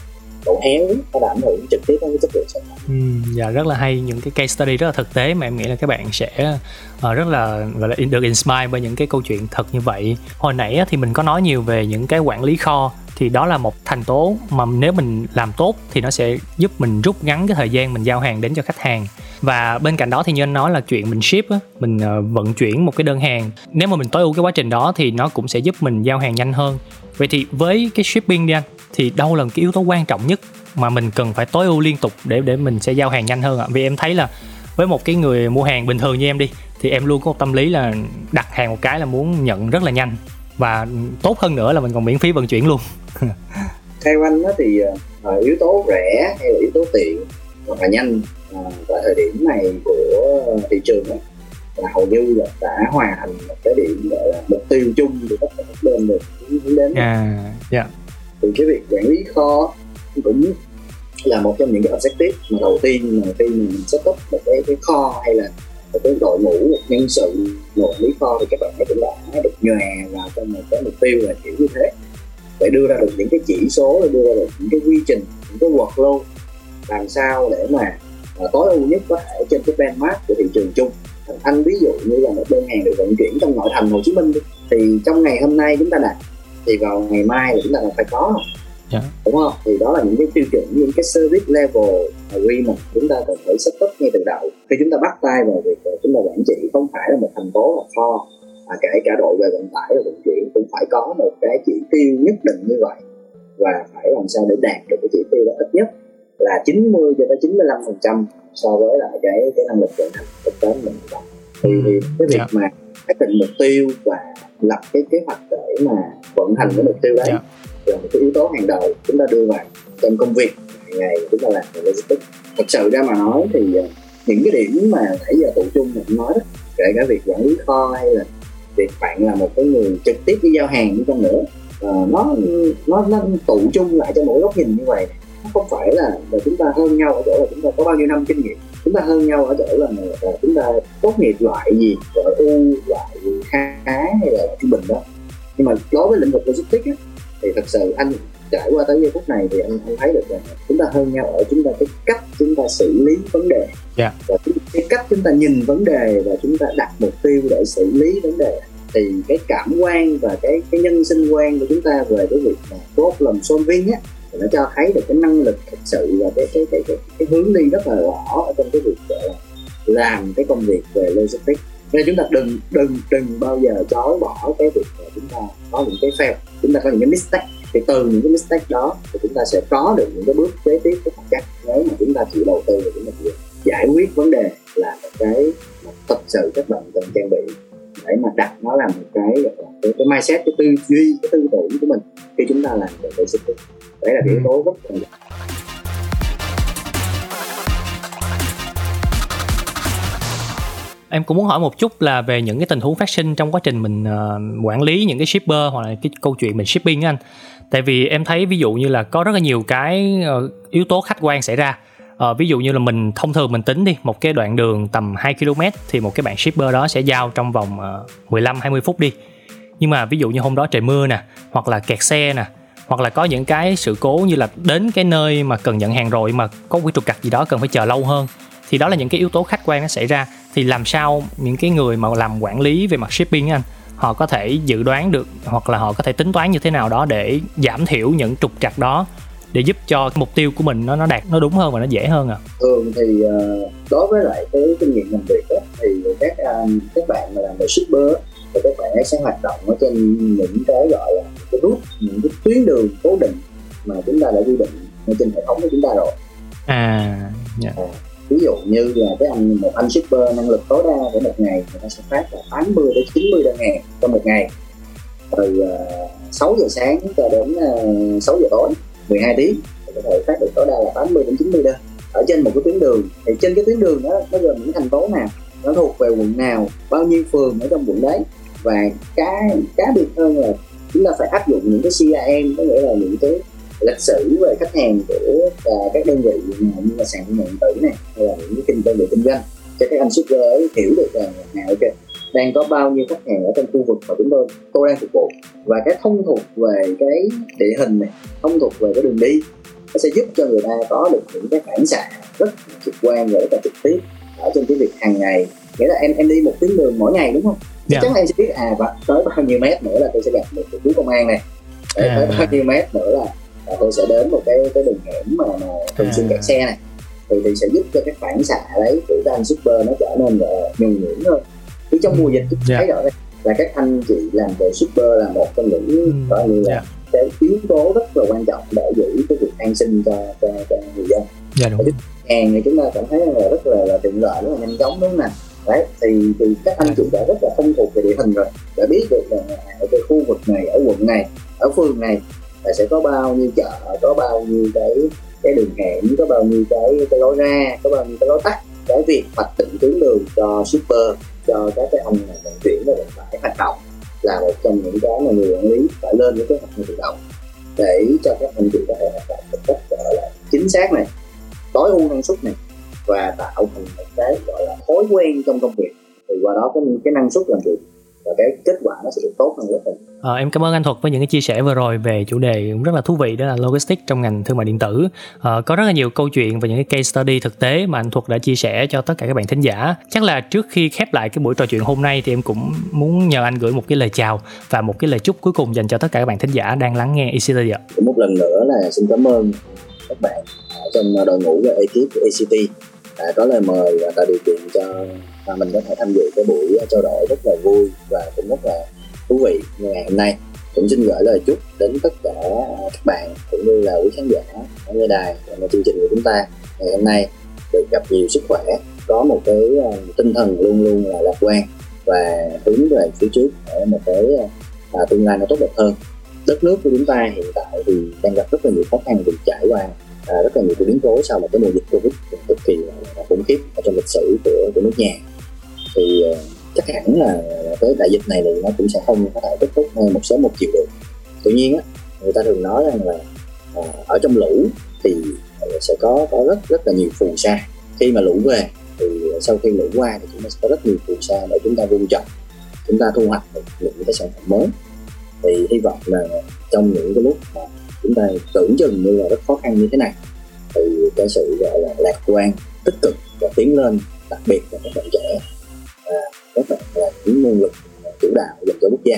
độ héo nó đã ảnh hưởng trực tiếp đến cái chất lượng sản phẩm. Ừ, dạ rất là hay những cái case study rất là thực tế mà em nghĩ là các bạn sẽ ờ, rất là gọi là được inspire bởi những cái câu chuyện thật như vậy. Hồi nãy thì mình có nói nhiều về những cái quản lý kho thì đó là một thành tố mà nếu mình làm tốt thì nó sẽ giúp mình rút ngắn cái thời gian mình giao hàng đến cho khách hàng. Và bên cạnh đó thì như anh nói là chuyện mình ship á, mình ờ, vận chuyển một cái đơn hàng nếu mà mình tối ưu cái quá trình đó thì nó cũng sẽ giúp mình giao hàng nhanh hơn. Vậy thì với cái shipping đi anh thì đâu là cái yếu tố quan trọng nhất mà mình cần phải tối ưu liên tục để để mình sẽ giao hàng nhanh hơn ạ? Vì em thấy là với một cái người mua hàng bình thường như em đi thì em luôn có một tâm lý là đặt hàng một cái là muốn nhận rất là nhanh và tốt hơn nữa là mình còn miễn phí vận chuyển luôn theo anh đó thì ờ, yếu tố rẻ hay là yếu tố tiện hoặc là nhanh. Ờ, tại thời điểm này của thị trường đó, là hầu như là đã hoàn thành một cái điểm gọi là mục tiêu chung của tất cả các bên được hướng đến. À dạ. Thì cái việc quản lý kho cũng là một trong những cái objective mà đầu tiên mà khi mình set up một cái, cái kho hay là một cái đội ngũ một nhân sự quản lý kho thì các bạn ấy cũng đã được nhòe vào trong một cái mục tiêu là kiểu như thế để đưa ra được những cái chỉ số để đưa ra được những cái quy trình những cái workflow làm sao để mà uh, tối ưu nhất có thể trên cái benchmark của thị trường chung. Anh ví dụ như là một đơn hàng được vận chuyển trong nội thành Hồ Chí Minh thì trong ngày hôm nay chúng ta đạt thì vào ngày mai là chúng ta đã phải có rồi Dạ. đúng không? Thì đó là những cái tiêu chuẩn những cái service level agreement chúng ta cần phải set up ngay từ đầu. Khi chúng ta bắt tay vào việc ờ, chúng ta quản trị không phải là một thành phố là kho mà kể cả đội về vận tải và vận chuyển cũng phải có một cái chỉ tiêu nhất định như vậy và phải làm sao để đạt được cái chỉ tiêu đó ít nhất là 90 cho tới 95 phần trăm so với lại cái cái năng lực vận hành thực tế mình thì, Ừ, thì cái việc dạ. mà xác định mục tiêu và lập cái kế hoạch để mà vận hành cái mục tiêu đấy Dạ. là một cái yếu tố hàng đầu chúng ta đưa vào trong công việc hàng ngày chúng ta làm về logistics thật sự ra mà nói thì ờ, những cái điểm mà nãy giờ tụ chung mình nói đó kể cả việc quản lý kho hay là việc bạn là một cái người trực tiếp đi giao hàng đi chăng nữa. Ờ, nó nó nó tụ chung lại cho mỗi góc nhìn như vậy. Nó không phải là, là chúng ta hơn nhau ở chỗ là chúng ta có bao nhiêu năm kinh nghiệm. Chúng ta hơn nhau ở chỗ là, là chúng ta tốt nghiệp loại gì loại u loại khá hay là trung bình đó. Nhưng mà đối với lĩnh vực logistics á, thì thật sự anh trải qua tới giây phút này thì anh, anh thấy được rằng chúng ta hơn nhau ở chúng ta cái cách chúng ta xử lý vấn đề. Dạ. và cái- cách chúng ta nhìn vấn đề và chúng ta đặt mục tiêu để xử lý vấn đề. Thì cái cảm quan và cái cái nhân sinh quan của chúng ta về cái việc mà problem solving á thì nó cho thấy được cái năng lực thực sự và cái cái cái cái, cái hướng đi rất là rõ ở trong cái việc gọi là làm cái công việc về logistics. Nên chúng ta đừng đừng đừng bao giờ chối bỏ cái việc là chúng ta có những cái fail chúng ta có những cái mistake thì từ những cái mistake đó thì chúng ta sẽ có được những cái bước kế tiếp rất là chắc nếu mà chúng ta chịu đầu tư và chúng ta chịu giải quyết vấn đề là một cái mà thật sự các bạn cần trang bị để mà đặt nó là một cái cái, cái mindset cái tư duy cái tư tưởng của mình khi chúng ta làm về logistics đấy là cái yếu tố rất quan trọng Em cũng muốn hỏi một chút là về những cái tình huống phát sinh trong quá trình mình ờ, quản lý những cái shipper hoặc là cái câu chuyện mình shipping á anh. Tại vì em thấy ví dụ như là có rất là nhiều cái ờ, yếu tố khách quan xảy ra. Ờ, ví dụ như là mình thông thường mình tính đi một cái đoạn đường tầm 2 km thì một cái bạn shipper đó sẽ giao trong vòng ờ, 15 20 phút đi. Nhưng mà ví dụ như hôm đó trời mưa nè, hoặc là kẹt xe nè, hoặc là có những cái sự cố như là đến cái nơi mà cần nhận hàng rồi mà có cái trục trặc gì đó cần phải chờ lâu hơn thì đó là những cái yếu tố khách quan nó xảy ra thì làm sao những cái người mà làm quản lý về mặt shipping anh họ có thể dự đoán được hoặc là họ có thể tính toán như thế nào đó để giảm thiểu những trục trặc đó để giúp cho mục tiêu của mình nó nó đạt nó đúng hơn và nó dễ hơn à thường thì ờ, đối với lại cái kinh nghiệm làm việc đó, thì các ờ, các bạn mà làm về shipper thì các bạn ấy sẽ hoạt động ở trên những cái gọi là cái route những cái tuyến đường cố định mà chúng ta đã quy định trên hệ thống của chúng ta rồi à dạ ví dụ như là cái anh một anh shipper năng lực tối đa của một ngày người ta sẽ phát là 80 đến 90 đơn hàng trong một ngày. Từ ờ, uh, 6 giờ sáng cho đến ờ, uh, 6 giờ tối 12 tiếng thì có thể phát được tối đa là 80 đến 90 đơn. Ở trên một cái tuyến đường thì trên cái tuyến đường đó nó gồm những thành phố nào nó thuộc về quận nào bao nhiêu phường ở trong quận đấy. Và cái cá biệt hơn là chúng ta phải áp dụng những cái CRM có nghĩa là những cái lịch sử về khách hàng của à, các đơn vị nào như là sàn thương mại điện tử này hay là những cái kinh đơn vị kinh doanh. Cho các anh shipper ấy hiểu được rằng là ok đang có bao nhiêu khách hàng ở trong khu vực mà chúng tôi tôi đang phục vụ. Và cái thông thuộc về cái địa hình này thông thuộc về cái đường đi nó sẽ giúp cho người ta có được những cái phản xạ rất trực quan và rất là trực tiếp ở trên cái việc hàng ngày. Nghĩa là em em đi một tuyến đường mỗi ngày đúng không? Dạ. chắc em sẽ biết à và tới bao nhiêu mét nữa là tôi sẽ gặp được chú công an này. À. tới bao nhiêu mét nữa là, là tôi sẽ đến một cái cái đường hẻm mà, mà thường xuyên À. kẹt xe này thì, thì sẽ giúp cho cái phản xạ đấy của các anh shipper nó trở nên là nhuần nhuyễn hơn thì trong mùa dịch Dạ. thấy rõ là các anh chị làm về shipper là một trong những Ừ. gọi như là Dạ. cái yếu tố rất là quan trọng để giữ cái việc an sinh cho cho, cho người dân dạ đúng hàng thì chúng ta cảm thấy là rất là, là tiện lợi rất là nhanh chóng đúng không nào đấy thì thì các anh chị đã rất là thông thuộc về địa hình rồi đã biết được là ở cái khu vực này ở quận này ở phường này là sẽ có bao nhiêu chợ có bao nhiêu cái cái đường hẻm có bao nhiêu cái cái lối ra có bao nhiêu cái lối tắt. Cái việc hoạch định tuyến đường cho shipper cho các cái ông mà vận chuyển và vận tải hoạt động là một trong những cái mà người quản lý phải lên với kế hoạch ngay từ đầu để cho các anh chị có thể hoạt động một cách gọi là chính xác này tối ưu năng suất này và tạo thành một cái gọi là thói quen trong công việc. Thì qua đó cái, cái năng suất làm việc và cái kết quả nó sẽ được tốt hơn rất là. Ờ, em cảm ơn anh Thuật với những cái chia sẻ vừa rồi về chủ đề cũng rất là thú vị đó là logistics trong ngành thương mại điện tử. Ờ, có rất là nhiều câu chuyện và những cái case study thực tế mà anh Thuật đã chia sẻ cho tất cả các bạn thính giả. Chắc là trước khi khép lại cái buổi trò chuyện hôm nay thì em cũng muốn nhờ anh gửi một cái lời chào và một cái lời chúc cuối cùng dành cho tất cả các bạn thính giả đang lắng nghe ECT ạ. một lần nữa là xin cảm ơn các bạn trong đội ngũ và ekip của ACT đã có lời mời và tạo điều kiện cho và mình có thể tham dự cái buổi trao đổi rất là vui và cũng rất là thú vị như ngày hôm nay. Cũng xin gửi lời chúc đến tất cả các bạn cũng như là quý khán giả ở nghe đài và chương trình của chúng ta ngày hôm nay. Được gặp nhiều sức khỏe có một cái ờ, tinh thần luôn luôn là lạc quan và hướng về phía trước để một cái ờ, à, tương lai nó tốt đẹp hơn. Đất nước của chúng ta hiện tại thì đang gặp rất là nhiều khó khăn vì trải qua à, rất là nhiều cái biến cố sau một cái mùa dịch covid cực kỳ là khủng khiếp ở trong lịch sử của, của nước nhà thì ờ, chắc hẳn là tới đại dịch này thì nó cũng sẽ không có thể kết thúc một sớm một chiều được. Tuy nhiên á, người ta thường nói rằng là ờ, ở trong lũ thì ờ, sẽ có có rất rất là nhiều phù sa. Khi mà lũ về thì sau khi lũ qua thì chúng ta sẽ có rất nhiều phù sa để chúng ta vun trồng, chúng ta thu hoạch được những cái sản phẩm mới. Thì hy vọng là trong những cái lúc mà chúng ta tưởng chừng như là rất khó khăn như thế này, thì cái sự, gọi là lạc quan, tích cực và tiến lên, đặc biệt là các bạn trẻ các bạn là những nguồn lực à, chủ đạo dành cho quốc gia.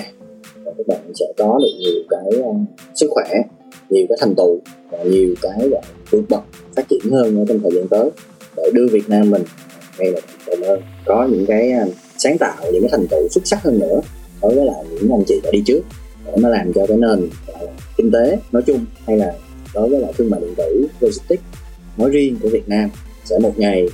Và các bạn sẽ có được nhiều cái um, sức khỏe nhiều cái thành tựu và nhiều cái gọi vượt bậc phát triển hơn ở trong thời gian tới để đưa Việt Nam mình ngày một thành hơn có những cái um, sáng tạo những cái thành tựu xuất sắc hơn nữa đối với lại những anh chị đã đi trước. Để nó làm cho cái nền kinh tế nói chung hay là đối với lại thương mại điện tử logistics nói riêng của Việt Nam sẽ một ngày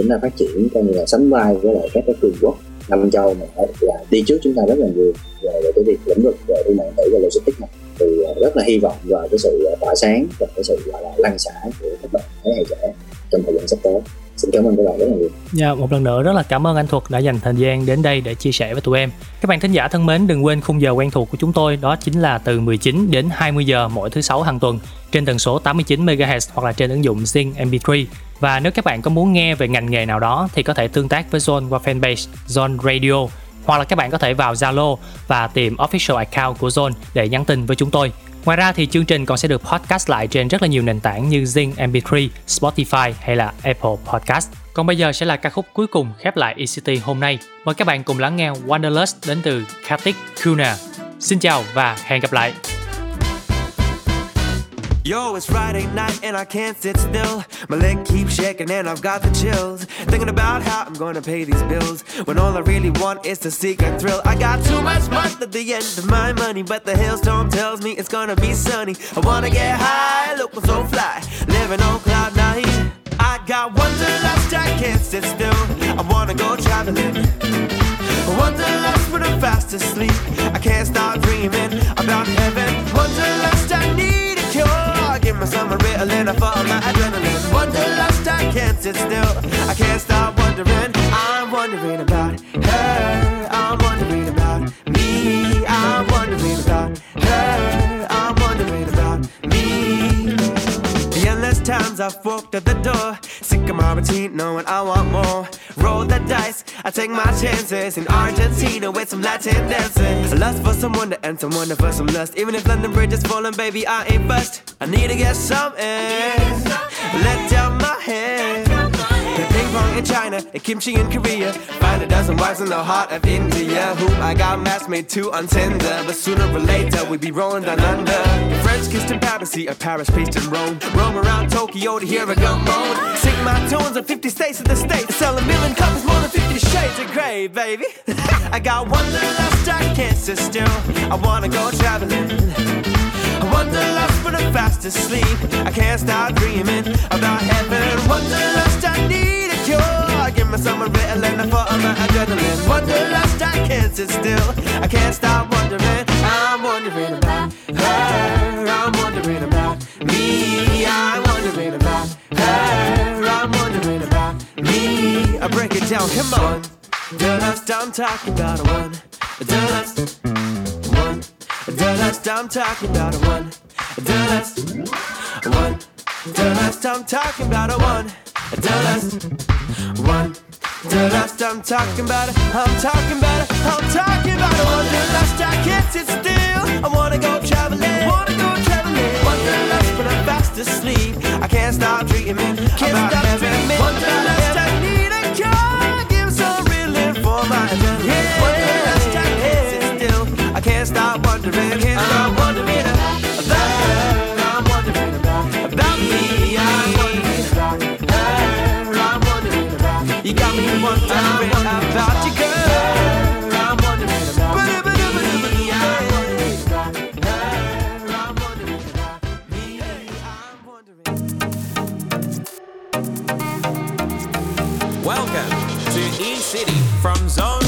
chúng ta phát triển coi như là sánh vai với lại các cái cường quốc năm châu mà là đi trước chúng ta rất là nhiều về, về cái việc lĩnh vực về thương mại điện tử và logistics này thì à, rất là hy vọng vào cái sự à, tỏa sáng và cái sự gọi là lăn xả của các bạn thế hệ trẻ trong thời gian sắp tới xin cảm ơn các bạn rất là nhiều Dạ, một lần nữa rất là cảm ơn anh Thuật đã dành thời gian đến đây để chia sẻ với tụi em. Các bạn thính giả thân mến, đừng quên khung giờ quen thuộc của chúng tôi đó chính là từ 19 đến 20 giờ mỗi thứ sáu hàng tuần trên tần số 89 MHz hoặc là trên ứng dụng Zing MP3. Và nếu các bạn có muốn nghe về ngành nghề nào đó thì có thể tương tác với Zone qua fanpage Zone Radio hoặc là các bạn có thể vào Zalo và tìm official account của Zone để nhắn tin với chúng tôi. Ngoài ra thì chương trình còn sẽ được podcast lại trên rất là nhiều nền tảng như Zing MP3, Spotify hay là Apple Podcast. Còn bây giờ sẽ là ca khúc cuối cùng khép lại ECT hôm nay. Mời các bạn cùng lắng nghe Wanderlust đến từ Kartik Kuna. Xin chào và hẹn gặp lại. Yo, it's Friday night and I can't sit still. My leg keeps shaking and I've got the chills. Thinking about how I'm gonna pay these bills. When all I really want is to seek a thrill. I got too much month at the end of my money, but the hailstorm tells me it's gonna be sunny. I wanna get high, looking so fly, living on cloud nine. I got wanderlust, I can't sit still. I wanna go traveling. Wanderlust for the fast asleep. I can't stop dreaming about heaven. Cure. Give me some Ritalin for my adrenaline. Wanderlust, I can't sit still. I can't stop wondering. I'm wondering about her. Times I've walked at the door. Sick of my routine, knowing I want more. Roll the dice, I take my chances. In Argentina with some Latin dancing. Lust for some wonder and some wonder for some lust. Even if London Bridge is falling, baby, I ain't bust. I need to get some air. Let down my hair. Play ping pong in China, and kimchi in Korea. Find a dozen wives in the heart of India. Whom I got matched made to on Tinder. But sooner or later, we be rolling down under. French kissed in Paris, see a Paris priest in Rome. Roam around Tokyo to hear a gun moan. Sing my tunes in 50 states of the state. Sell a million copies, more than 50 shades of grey, baby. I got wanderlust, I can't sit still. I wanna go traveling. Wanderlust for the fast asleep. I can't stop dreaming about heaven. Wanderlust, I need a cure. Give me some Ritalin for my adrenaline. Wanderlust, I can't sit still. I can't stop wondering. I'm wondering about her. I'm wondering about me. I'm wondering about her. I'm wondering about me. I break it down, come on. The lust I'm talking about a one. The lust, one. I'm talking about a one. The lust, one. The I'm talking about a one. The lust, one. The lust I'm talking about it. I'm talking about it. I'm talking about it. One the lust I can't sit still. I wanna go traveling. Wanna go traveling. One the lust but I'm fast asleep. I can't stop dreaming. Can't stop from Zone.